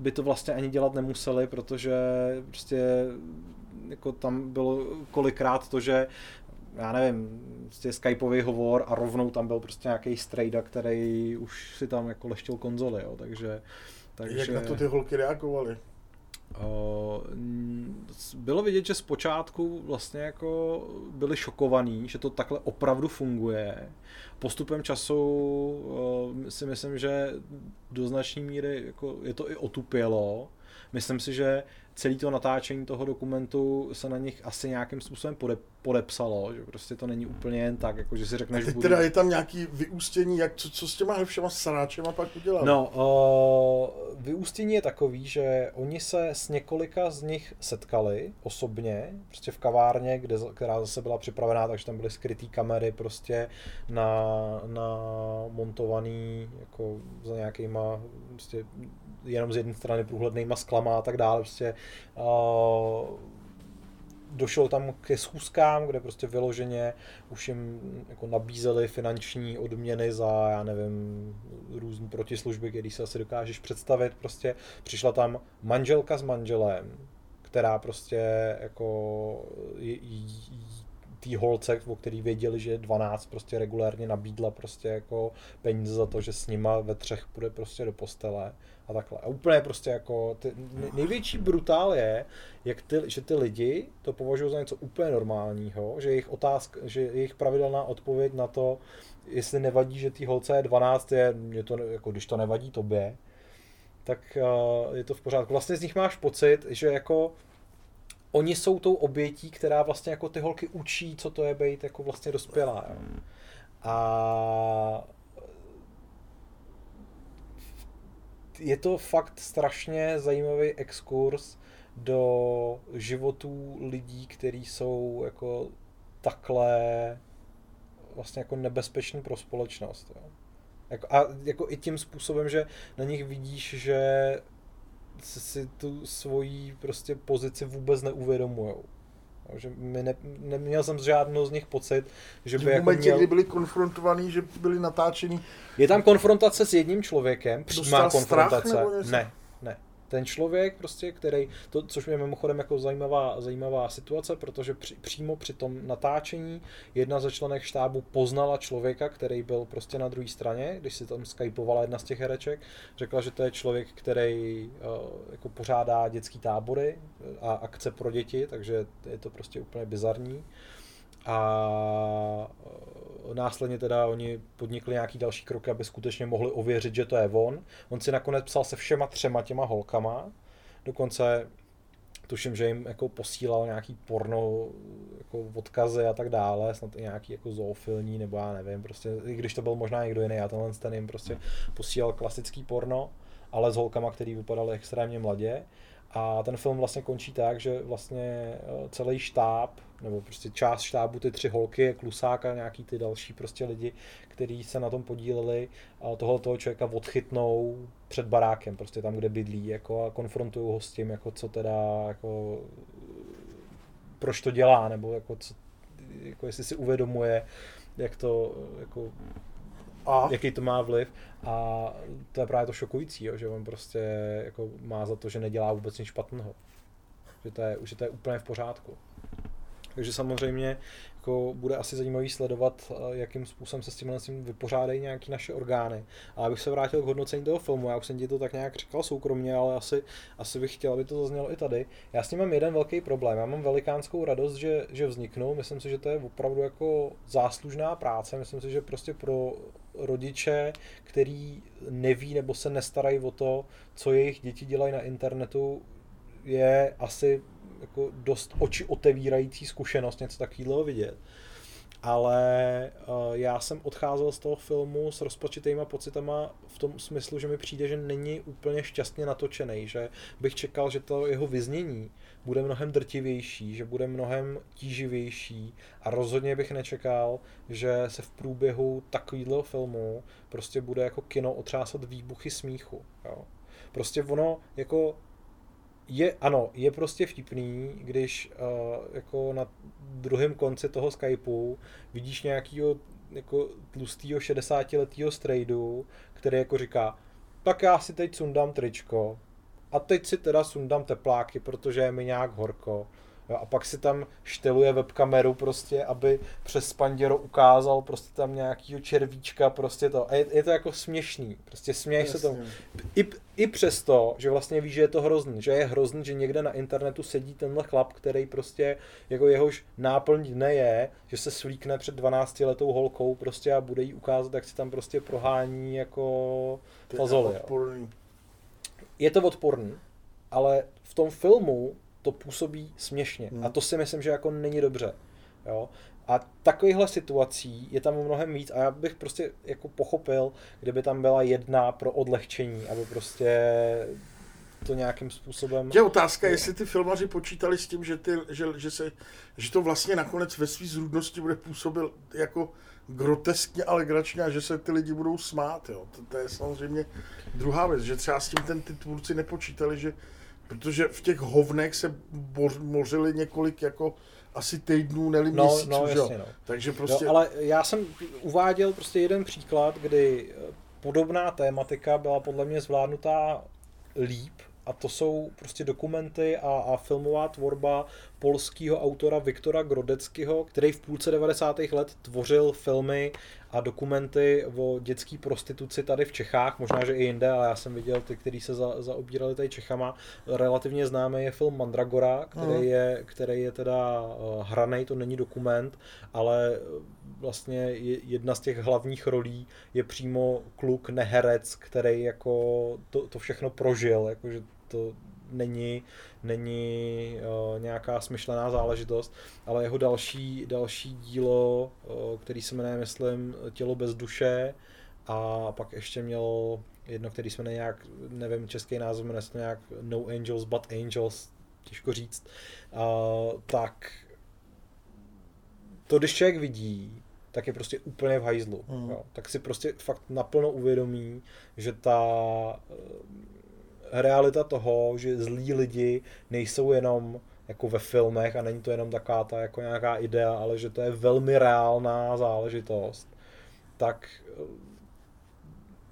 by to vlastně ani dělat nemuseli, protože prostě jako tam bylo kolikrát to, že já nevím, prostě Skypeový hovor a rovnou tam byl prostě nějaký strejda, který už si tam jako leštil konzoli, jo, takže, takže... Jak na to ty holky reagovaly? Bylo vidět, že zpočátku vlastně jako byli šokovaní, že to takhle opravdu funguje. Postupem času si myslím, že do značné míry jako je to i otupělo. Myslím si, že celý to natáčení toho dokumentu se na nich asi nějakým způsobem pode, podepsalo, že prostě to není úplně jen tak, jako že si řekneš... A teď teda je tam nějaký vyústění, jak, co, co s těma všema sráčema pak udělal? No, uh, vyústění je takový, že oni se s několika z nich setkali osobně, prostě v kavárně, kde, která zase byla připravená, takže tam byly skrytý kamery prostě na, na montovaný jako za nějakýma prostě jenom z jedné strany průhlednýma sklama a tak dále, prostě uh, došlo tam ke schůzkám, kde prostě vyloženě už jim jako nabízeli finanční odměny za, já nevím, různé protislužby, který se asi dokážeš představit. Prostě přišla tam manželka s manželem, která prostě jako té holce, o který věděli, že je 12, prostě regulérně nabídla prostě jako peníze za to, že s nima ve třech půjde prostě do postele a takhle. A úplně prostě jako, ty, největší brutál je, jak ty, že ty lidi to považují za něco úplně normálního, že jejich otázka, že jejich pravidelná odpověď na to, jestli nevadí, že ty holce je 12, je, je to, jako když to nevadí tobě, tak uh, je to v pořádku. Vlastně z nich máš pocit, že jako oni jsou tou obětí, která vlastně jako ty holky učí, co to je být jako vlastně dospělá. Jo. A je to fakt strašně zajímavý exkurs do životů lidí, kteří jsou jako takhle vlastně jako nebezpečný pro společnost. Jo. Jako, a jako i tím způsobem, že na nich vidíš, že si tu svoji prostě pozici vůbec neuvědomujou. Že mi ne, neměl jsem žádnou z nich pocit, že by v jako momentě, měl... kdy byli konfrontovaní, že byli natáčení... Je tam konfrontace s jedním člověkem, přímá konfrontace. Strach, ne ten člověk, prostě, který, to, což je mimochodem jako zajímavá, zajímavá situace, protože při, přímo při tom natáčení jedna ze členek štábu poznala člověka, který byl prostě na druhé straně, když si tam skypovala jedna z těch hereček, řekla, že to je člověk, který uh, jako pořádá dětský tábory a akce pro děti, takže je to prostě úplně bizarní. A následně teda oni podnikli nějaký další kroky, aby skutečně mohli ověřit, že to je on. On si nakonec psal se všema třema těma holkama, dokonce tuším, že jim jako posílal nějaký porno jako odkazy a tak dále, snad i nějaký jako zoofilní, nebo já nevím, prostě, i když to byl možná někdo jiný, a tenhle ten jim prostě posílal klasický porno, ale s holkama, který vypadaly extrémně mladě A ten film vlastně končí tak, že vlastně celý štáb, nebo prostě část štábu, ty tři holky, Klusák a nějaký ty další prostě lidi, kteří se na tom podíleli, toho toho člověka odchytnou před barákem, prostě tam, kde bydlí, jako a konfrontují ho s tím, jako co teda, jako proč to dělá, nebo jako, co, jako jestli si uvědomuje, jak to, jako, a? jaký to má vliv. A to je právě to šokující, jo, že on prostě jako má za to, že nedělá vůbec nic špatného. Že to je, že to je úplně v pořádku. Takže samozřejmě jako bude asi zajímavý sledovat, eh, jakým způsobem se s tímhle tím vypořádají nějaké naše orgány. A abych se vrátil k hodnocení toho filmu, já už jsem ti to tak nějak říkal soukromně, ale asi, asi bych chtěl, aby to zaznělo i tady. Já s tím mám jeden velký problém. Já mám velikánskou radost, že, že vzniknou. Myslím si, že to je opravdu jako záslužná práce. Myslím si, že prostě pro rodiče, který neví nebo se nestarají o to, co jejich děti dělají na internetu, je asi jako dost oči otevírající zkušenost něco takového vidět. Ale uh, já jsem odcházel z toho filmu s rozpačitýma pocitama v tom smyslu, že mi přijde, že není úplně šťastně natočený, že bych čekal, že to jeho vyznění bude mnohem drtivější, že bude mnohem tíživější a rozhodně bych nečekal, že se v průběhu takového filmu prostě bude jako kino otřásat výbuchy smíchu. Jo. Prostě ono jako je, ano, je prostě vtipný, když uh, jako na druhém konci toho Skypeu vidíš nějakýho jako tlustýho 60-letýho strejdu, který jako říká, tak já si teď sundám tričko a teď si teda sundám tepláky, protože je mi nějak horko. Jo, a pak si tam šteluje webkameru prostě, aby přes panděro ukázal prostě tam nějakýho červíčka prostě to. A je, je to jako směšný, prostě směješ se tomu. I, I přesto, že vlastně víš, že je to hrozný, že je hrozný, že někde na internetu sedí tenhle chlap, který prostě jako jehož náplň dne je, že se svlíkne před 12 letou holkou prostě a bude jí ukázat, jak si tam prostě prohání jako fazole. Je to odporný, ale v tom filmu to působí směšně. Hmm. A to si myslím, že jako není dobře. Jo? A takovýchhle situací je tam mnohem víc a já bych prostě jako pochopil, kdyby tam byla jedna pro odlehčení, aby prostě to nějakým způsobem... Je otázka, jestli ty filmaři počítali s tím, že, ty, že, že, se, že to vlastně nakonec ve své zrůdnosti bude působil jako groteskně alegračně a že se ty lidi budou smát. Jo. To, to je samozřejmě druhá věc, že třeba s tím ten, ty tvůrci nepočítali, že Protože v těch hovnech se mořili několik jako asi týdnů, neli no, měsíců, no, jasně, no. Takže prostě... Jo, ale já jsem uváděl prostě jeden příklad, kdy eh, podobná tématika byla podle mě zvládnutá líp a to jsou prostě dokumenty a, a filmová tvorba polského autora Viktora Grodeckého, který v půlce 90. let tvořil filmy a dokumenty o dětské prostituci tady v Čechách, možná, že i jinde, ale já jsem viděl ty, kteří se za, zaobírali tady Čechama. Relativně známý je film Mandragora, který, mm. je, který je teda uh, hranej, to není dokument, ale vlastně jedna z těch hlavních rolí je přímo kluk neherec, který jako to, to všechno prožil, jakože to není, není uh, nějaká smyšlená záležitost, ale jeho další, další dílo, uh, který se jmenuje, myslím, Tělo bez duše a pak ještě měl jedno, který se jmenuje nějak, nevím, český název, jmenuje se nějak No Angels But Angels, těžko říct, uh, tak to, když člověk vidí, tak je prostě úplně v hajzlu. Mm. Jo. Tak si prostě fakt naplno uvědomí, že ta realita toho, že zlí lidi nejsou jenom jako ve filmech a není to jenom taková ta jako nějaká idea, ale že to je velmi reálná záležitost, tak eh,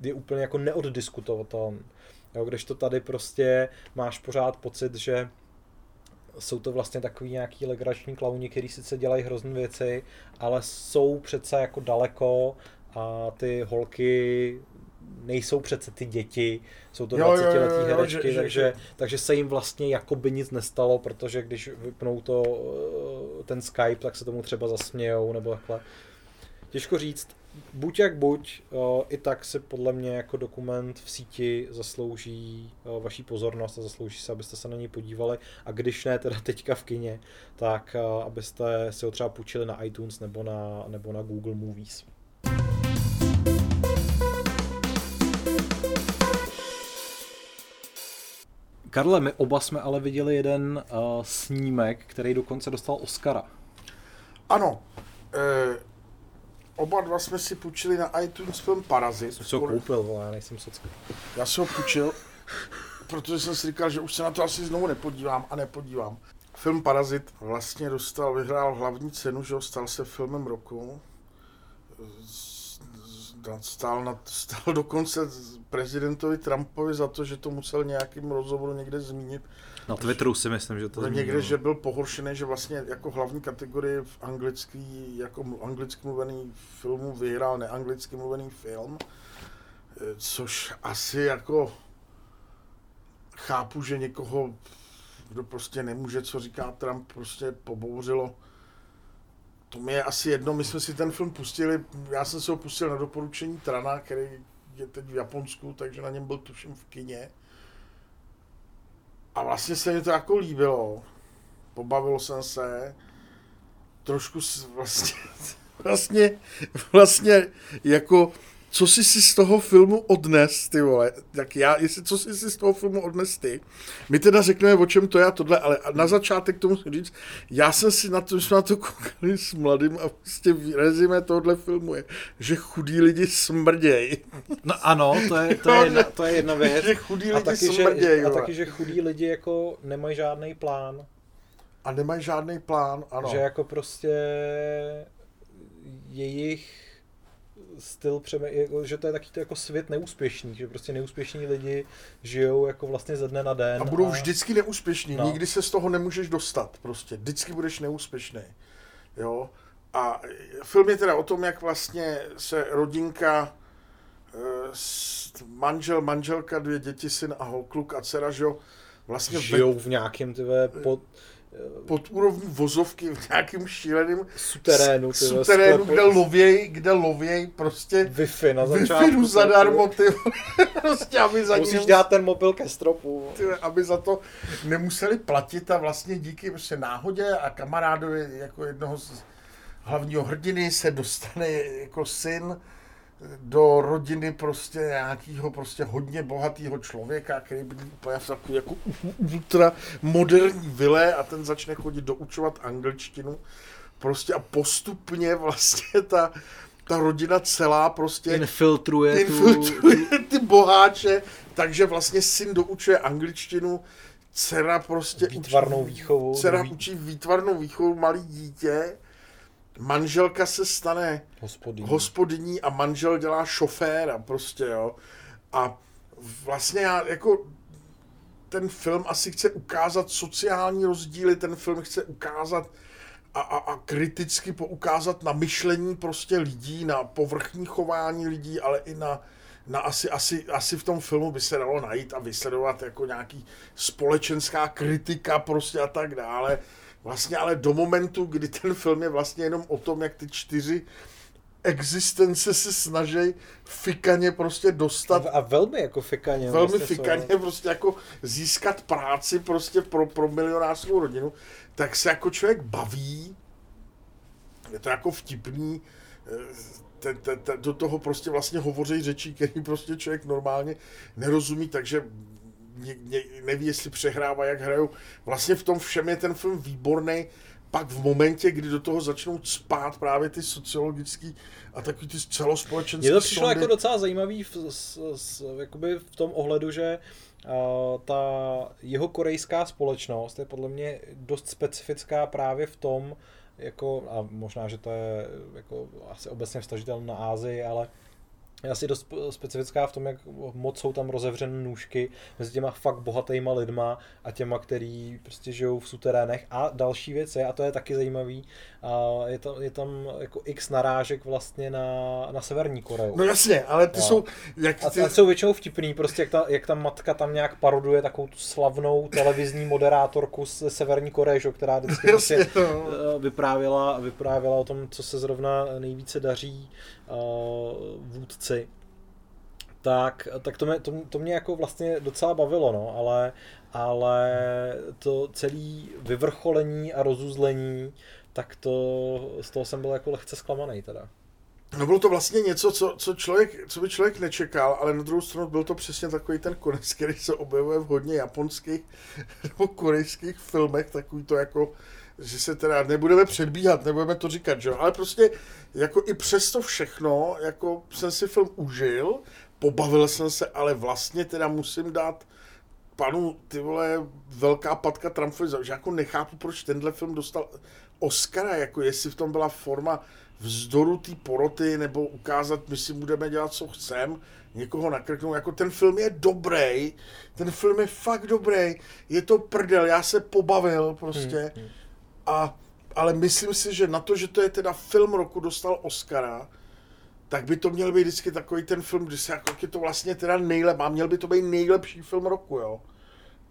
je úplně jako neoddiskutovatelný. Jo, když to tady prostě máš pořád pocit, že jsou to vlastně takový nějaký legrační klauni, který sice dělají hrozné věci, ale jsou přece jako daleko a ty holky nejsou přece ty děti, jsou to 20 letý herečky, že, takže, že, takže se jim vlastně jako by nic nestalo, protože když vypnou to, eh, ten Skype, tak se tomu třeba zasmějou nebo takhle. Těžko říct, buď jak buď, eh, i tak se podle mě jako dokument v síti zaslouží eh, vaší pozornost a zaslouží se, abyste se na něj podívali a když ne teda teďka v kině, tak abyste si ho třeba půjčili na iTunes nebo na, nebo na Google Movies. Karle, my oba jsme ale viděli jeden uh, snímek, který dokonce dostal Oscara. Ano. E, oba dva jsme si půjčili na iTunes film Parazit. Co koupil, vole, já nejsem socka. Já jsem ho půjčil, protože jsem si říkal, že už se na to asi znovu nepodívám a nepodívám. Film Parazit vlastně dostal, vyhrál hlavní cenu, že ho stal se filmem roku. Stál, na, stál dokonce prezidentovi Trumpovi za to, že to musel nějakým rozhovoru někde zmínit. Na Twitteru si myslím, že to Někde, zmínil. že byl pohoršený, že vlastně jako hlavní kategorii v anglický, jako anglicky mluvený filmu vyhrál neanglicky mluvený film, což asi jako chápu, že někoho, kdo prostě nemůže, co říká Trump, prostě pobouřilo. To mi je asi jedno, my jsme si ten film pustili, já jsem se ho pustil na doporučení Trana, který je teď v Japonsku, takže na něm byl tuším v kině. A vlastně se mi to jako líbilo. Pobavil jsem se. Trošku vlastně, vlastně, vlastně jako co jsi si z toho filmu odnes, ty vole, tak já, jestli, co jsi si z toho filmu odnes ty, my teda řekneme, o čem to je a tohle, ale na začátek tomu musím říct, já jsem si na to, jsme na to koukali s mladým a prostě rezime tohohle filmu je, že chudí lidi smrděj. No ano, to je, to je, jedna, to je jedna věc. že chudí lidi a taky, smrděj. Že, a taky, že chudí lidi jako nemají žádný plán. A nemají žádný plán, ano. Že jako prostě jejich styl přeme, jako, že to je taky to jako svět neúspěšný, že prostě neúspěšní lidi žijou jako vlastně ze dne na den. A budou a... vždycky neúspěšní, no. nikdy se z toho nemůžeš dostat prostě, vždycky budeš neúspěšný. Jo? A film je teda o tom, jak vlastně se rodinka, eh, manžel, manželka, dvě děti, syn a kluk a dcera, že jo, vlastně žijou v nějakém tyhle pod pod úrovní vozovky v nějakým šíleným suterénu, ty suterénu kde lověj, kde lověj prostě Wi-Fi na začátku. Wi-Fi zadarmo, ty prostě, aby za Musíš dát ten mobil ke stropu. Ty, aby za to nemuseli platit a vlastně díky prostě náhodě a kamarádovi jako jednoho z hlavního hrdiny se dostane jako syn do rodiny prostě nějakého prostě hodně bohatého člověka, který byl úplně v takový jako ultra moderní vile a ten začne chodit doučovat angličtinu prostě a postupně vlastně ta, ta rodina celá prostě infiltruje, infiltruje tu... ty boháče, takže vlastně syn doučuje angličtinu, dcera prostě výtvarnou výchovu. Dcera učí výtvarnou výchovu malý dítě manželka se stane hospodyní. hospodyní a manžel dělá šoféra prostě, jo. A vlastně já jako ten film asi chce ukázat sociální rozdíly, ten film chce ukázat a, a, a kriticky poukázat na myšlení prostě lidí, na povrchní chování lidí, ale i na, na asi, asi, asi v tom filmu by se dalo najít a vysledovat jako nějaký společenská kritika prostě a tak dále. Vlastně ale do momentu, kdy ten film je vlastně jenom o tom, jak ty čtyři existence se snaží fikaně prostě dostat. A, velmi jako fikaně. Velmi vlastně fikaně jsou. prostě jako získat práci prostě pro, pro milionářskou rodinu, tak se jako člověk baví, je to jako vtipný, te, te, te, do toho prostě vlastně hovoří řečí, který prostě člověk normálně nerozumí, takže ně, ně, neví, jestli přehrává, jak hrajou. Vlastně v tom všem je ten film výborný. Pak v momentě, kdy do toho začnou spát právě ty sociologické a takový ty celospolečenské Mně to přišlo sondy. jako docela zajímavý v, s, s, jakoby v tom ohledu, že uh, ta jeho korejská společnost je podle mě dost specifická právě v tom, jako, a možná, že to je jako asi obecně vstažitel na Ázii, ale je asi dost specifická v tom, jak moc jsou tam rozevřené nůžky mezi těma fakt bohatýma lidma a těma, který prostě žijou v suterénech. A další věc je, a to je taky zajímavý, je tam, je tam jako x narážek vlastně na, na Severní Koreu. No jasně, ale ty no. jsou... Jak ty... A, a jsou většinou vtipný, prostě jak ta, jak ta matka tam nějak paroduje takovou tu slavnou televizní moderátorku z Severní Koreje, že, která vždycky jasně, prostě, no. vyprávěla, vyprávěla o tom, co se zrovna nejvíce daří vůdci, tak, tak to, mě, to, to mě jako vlastně docela bavilo, no, ale, ale to celé vyvrcholení a rozuzlení, tak to z toho jsem byl jako lehce zklamaný teda. No bylo to vlastně něco, co, co, člověk, co by člověk nečekal, ale na druhou stranu byl to přesně takový ten konec, který se objevuje v hodně japonských nebo korejských filmech, takový to jako, že se teda nebudeme předbíhat, nebudeme to říkat, že jo, ale prostě jako i přesto všechno, jako jsem si film užil, pobavil jsem se, ale vlastně teda musím dát panu, ty vole, velká patka Trumpovi, že jako nechápu, proč tenhle film dostal Oscara, jako jestli v tom byla forma vzdoru té poroty, nebo ukázat, my si budeme dělat, co chcem, někoho nakrknout, jako ten film je dobrý, ten film je fakt dobrý, je to prdel, já se pobavil prostě, hmm, hmm. A, ale myslím si, že na to, že to je teda film roku, dostal Oscara, tak by to měl být vždycky takový ten film, kdy se jako to vlastně teda nejlepší, a měl by to být nejlepší film roku, jo.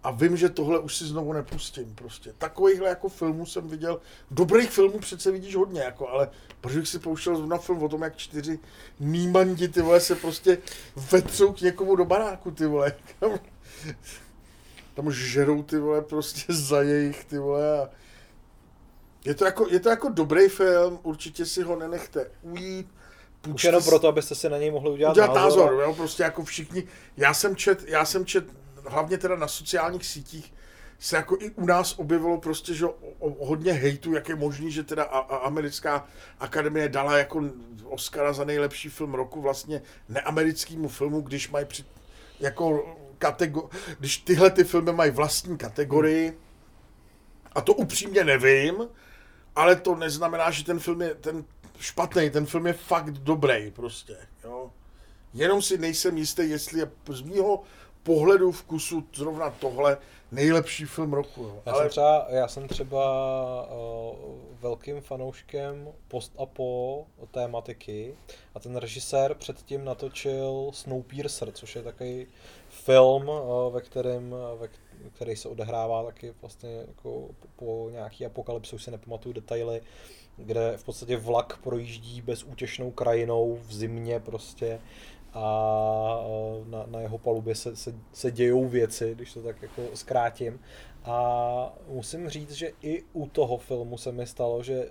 A vím, že tohle už si znovu nepustím prostě. Takovýchhle jako filmů jsem viděl, dobrých filmů přece vidíš hodně, jako, ale proč bych si pouštěl na film o tom, jak čtyři nímandi, ty vole, se prostě vetřou k někomu do baráku, ty vole. Tam žerou, ty vole, prostě za jejich, ty vole. A je to, jako, je to jako dobrý film, určitě si ho nenechte ujít. Už jenom proto, abyste si na něj mohli udělat, udělat názor. názor jo, prostě jako všichni. Já jsem čet, já jsem čet hlavně teda na sociálních sítích, se jako i u nás objevilo prostě, že o, o, hodně hejtu, jak je možný, že teda a, a americká akademie dala jako Oscara za nejlepší film roku vlastně neamerickému filmu, když mají při, jako kategor, když tyhle ty filmy mají vlastní kategorii, a to upřímně nevím, ale to neznamená, že ten film je ten špatný, ten film je fakt dobrý prostě, jo. Jenom si nejsem jistý, jestli je z mýho pohledu vkusu zrovna tohle nejlepší film roku. Jo. Já, Ale... jsem třeba, já jsem třeba uh, velkým fanouškem post a po tématiky a ten režisér předtím natočil Snowpiercer, což je takový film, uh, ve kterém, ve, který se odehrává taky vlastně jako po nějaký apokalypse, už si nepamatuju detaily, kde v podstatě vlak projíždí bezútěšnou krajinou v zimě prostě a na, na jeho palubě se, se, se dějou věci, když to tak jako zkrátím. A musím říct, že i u toho filmu se mi stalo, že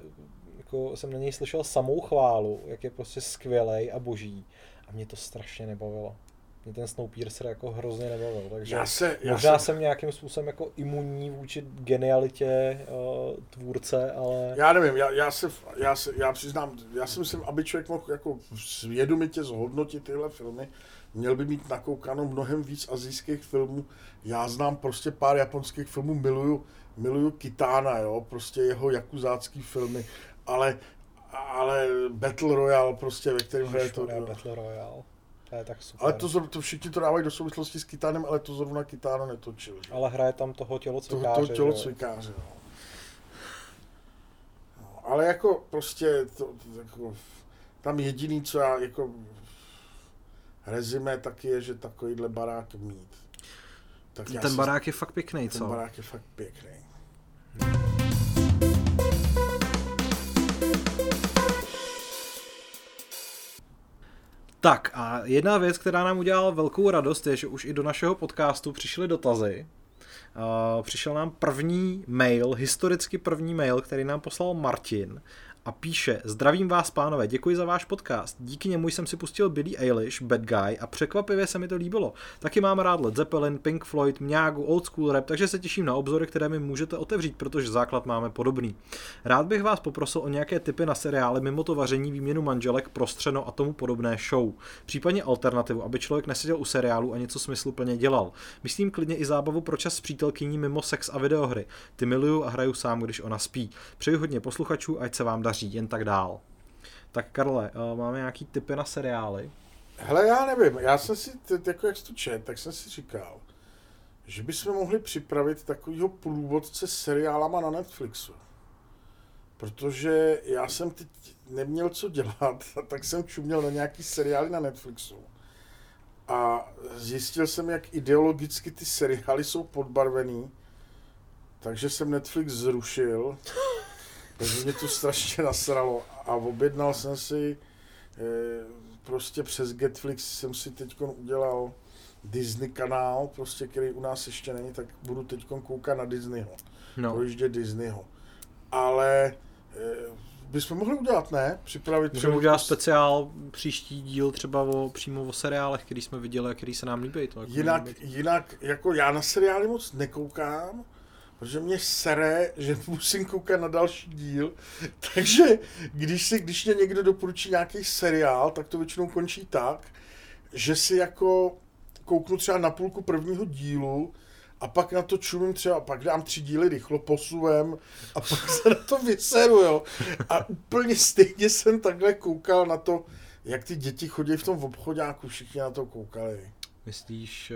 jako jsem na něj slyšel samou chválu, jak je prostě skvělý a boží. A mě to strašně nebavilo mě ten Snowpiercer jako hrozně nebavil, takže já se, já možná se... jsem nějakým způsobem jako imunní vůči genialitě uh, tvůrce, ale... Já nevím, já, já, se, já, se, já přiznám, já si myslím, aby člověk mohl jako svědomitě zhodnotit tyhle filmy, měl by mít nakoukáno mnohem víc azijských filmů. Já znám prostě pár japonských filmů, miluju, miluju Kitána, jo, prostě jeho jakuzácký filmy, ale ale Battle Royale prostě, ve kterém hraje to... Battle Royale. To je tak super. Ale to, to všichni to dávají do souvislosti s Kitánem, ale to zrovna Kitáno netočil. Že? Ale hraje tam toho tělocvikáře. Toho, toho tělocvikáře, no. no. Ale jako prostě to, to, jako, tam jediný, co já jako rezime taky je, že takovýhle barák mít. Tak ten barák je fakt pěkný, co? Ten barák je fakt pěkný. Tak a jedna věc, která nám udělala velkou radost, je, že už i do našeho podcastu přišly dotazy. Uh, přišel nám první mail, historicky první mail, který nám poslal Martin a píše Zdravím vás, pánové, děkuji za váš podcast. Díky němu jsem si pustil Billy Eilish, Bad Guy a překvapivě se mi to líbilo. Taky mám rád Led Zeppelin, Pink Floyd, Mňágu, Old School Rap, takže se těším na obzory, které mi můžete otevřít, protože základ máme podobný. Rád bych vás poprosil o nějaké tipy na seriály mimo to vaření, výměnu manželek, prostřeno a tomu podobné show. Případně alternativu, aby člověk neseděl u seriálu a něco smysluplně dělal. Myslím klidně i zábavu pro čas s přítelkyní mimo sex a videohry. Ty miluju a hraju sám, když ona spí. Přeji hodně posluchačů, ať se vám jen tak dál. Tak Karle, eh, máme nějaký typy na seriály? Hele, já nevím, já jsem si, jako jak to čet, tak jsem si říkal, že bychom mohli připravit takovýho průvodce s seriálama na Netflixu. Protože já jsem teď neměl co dělat, tak jsem čuměl na nějaký seriály na Netflixu. A zjistil jsem, jak ideologicky ty seriály jsou podbarvený, takže jsem Netflix zrušil takže mě to strašně nasralo a objednal jsem si e, prostě přes Getflix jsem si teď udělal Disney kanál, prostě, který u nás ještě není, tak budu teď koukat na Disneyho. No. Projíždět Disneyho. Ale e, bychom mohli udělat, ne? Připravit Můžeme udělat speciál příští díl třeba o, přímo o seriálech, který jsme viděli a který se nám líbí. To jako Jinak, líbí. jinak, jako já na seriály moc nekoukám, protože mě sere, že musím koukat na další díl, takže když, si, když mě někdo doporučí nějaký seriál, tak to většinou končí tak, že si jako kouknu třeba na půlku prvního dílu a pak na to čumím třeba, pak dám tři díly rychlo posuvem a pak se na to vyseru, jo. A úplně stejně jsem takhle koukal na to, jak ty děti chodí v tom obchodáku, všichni na to koukali. Myslíš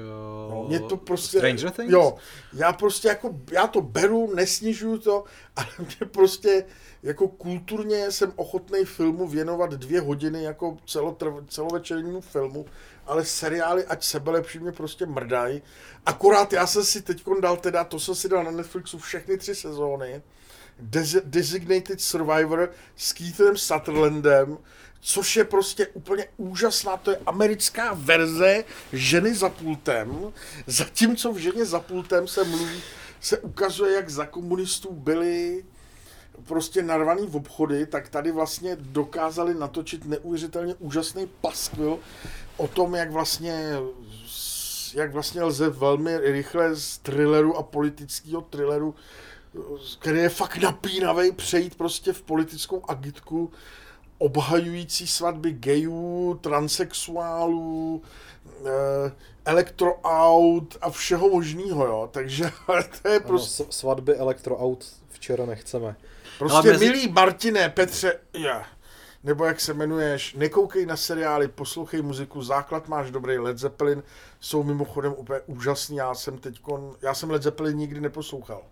uh, No, mě to prostě, Stranger Things? Jo, já prostě jako, já to beru, nesnižuju to, ale mě prostě jako kulturně jsem ochotný filmu věnovat dvě hodiny jako celotrv, celovečernímu filmu, ale seriály, ať sebelepší mě prostě mrdají. Akorát já jsem si teď dal teda, to jsem si dal na Netflixu všechny tři sezóny, Des- Designated Survivor s Keithem Sutherlandem, což je prostě úplně úžasná, to je americká verze ženy za pultem, zatímco v ženě za pultem se mluví, se ukazuje, jak za komunistů byli prostě narvaný v obchody, tak tady vlastně dokázali natočit neuvěřitelně úžasný paskvil o tom, jak vlastně jak vlastně lze velmi rychle z thrilleru a politického thrilleru, který je fakt napínavý, přejít prostě v politickou agitku obhajující svatby gayů, transexuálů, eh, elektroaut a všeho možného, jo. Takže to je prostě... Ano, svatby elektroaut včera nechceme. Prostě mezi... milý Martine, Petře, ja. nebo jak se jmenuješ, nekoukej na seriály, poslouchej muziku, základ máš dobrý, Led Zeppelin jsou mimochodem úplně úžasný, já jsem teďkon, já jsem Led Zeppelin nikdy neposlouchal.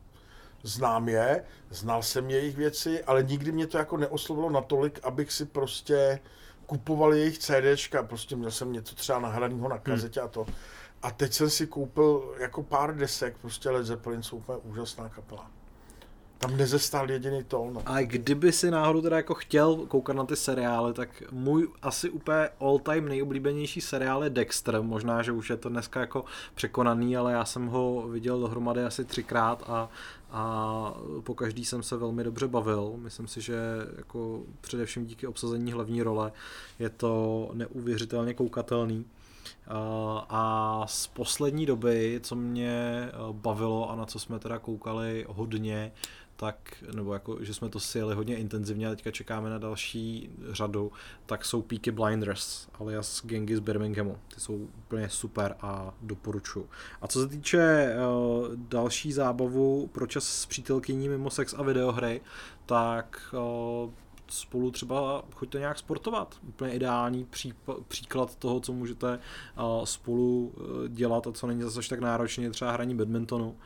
Znám je, znal jsem jejich věci, ale nikdy mě to jako neoslovilo natolik, abych si prostě kupoval jejich CDčka, prostě měl jsem něco třeba nahranýho na kazetě hmm. a to. A teď jsem si koupil jako pár desek, prostě Led Zeppelin jsou úplně úžasná kapela. Tam nezestál jediný tón. No. A kdyby si náhodou teda jako chtěl koukat na ty seriály, tak můj asi úplně all time nejoblíbenější seriál je Dexter. Možná, že už je to dneska jako překonaný, ale já jsem ho viděl dohromady asi třikrát a, a po každý jsem se velmi dobře bavil. Myslím si, že jako především díky obsazení hlavní role je to neuvěřitelně koukatelný. A z poslední doby, co mě bavilo a na co jsme teda koukali hodně, tak, nebo jako, že jsme to sjeli hodně intenzivně a teďka čekáme na další řadu, tak jsou Peaky Blinders, alias Gengy z Birminghamu. Ty jsou úplně super a doporučuji. A co se týče uh, další zábavu pro čas s přítelkyní mimo sex a videohry, tak uh, spolu třeba choďte nějak sportovat. Úplně ideální příp- příklad toho, co můžete uh, spolu dělat a co není zase tak náročně, třeba hraní badmintonu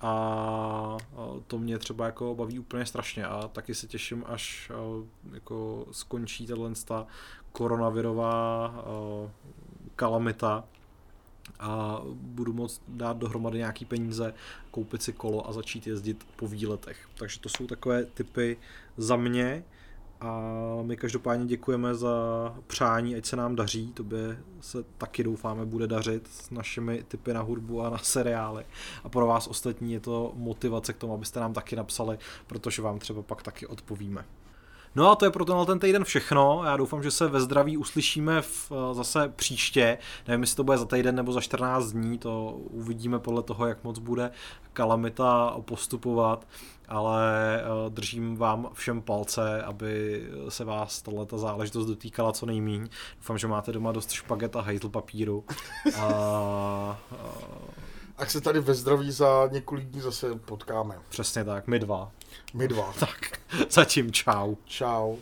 a to mě třeba jako baví úplně strašně a taky se těším, až jako skončí tato koronavirová kalamita a budu moct dát dohromady nějaký peníze, koupit si kolo a začít jezdit po výletech. Takže to jsou takové typy za mě. A my každopádně děkujeme za přání, ať se nám daří, by se taky doufáme bude dařit s našimi typy na hudbu a na seriály. A pro vás ostatní je to motivace k tomu, abyste nám taky napsali, protože vám třeba pak taky odpovíme. No a to je pro tenhle ten týden všechno. Já doufám, že se ve zdraví uslyšíme v, zase příště. Nevím, jestli to bude za týden nebo za 14 dní, to uvidíme podle toho, jak moc bude kalamita postupovat ale uh, držím vám všem palce, aby se vás tato záležitost dotýkala co nejmíň. Doufám, že máte doma dost špaget a hejtl papíru. a, Ať se tady ve zdraví za několik dní zase potkáme. Přesně tak, my dva. My dva. tak, zatím čau. Čau.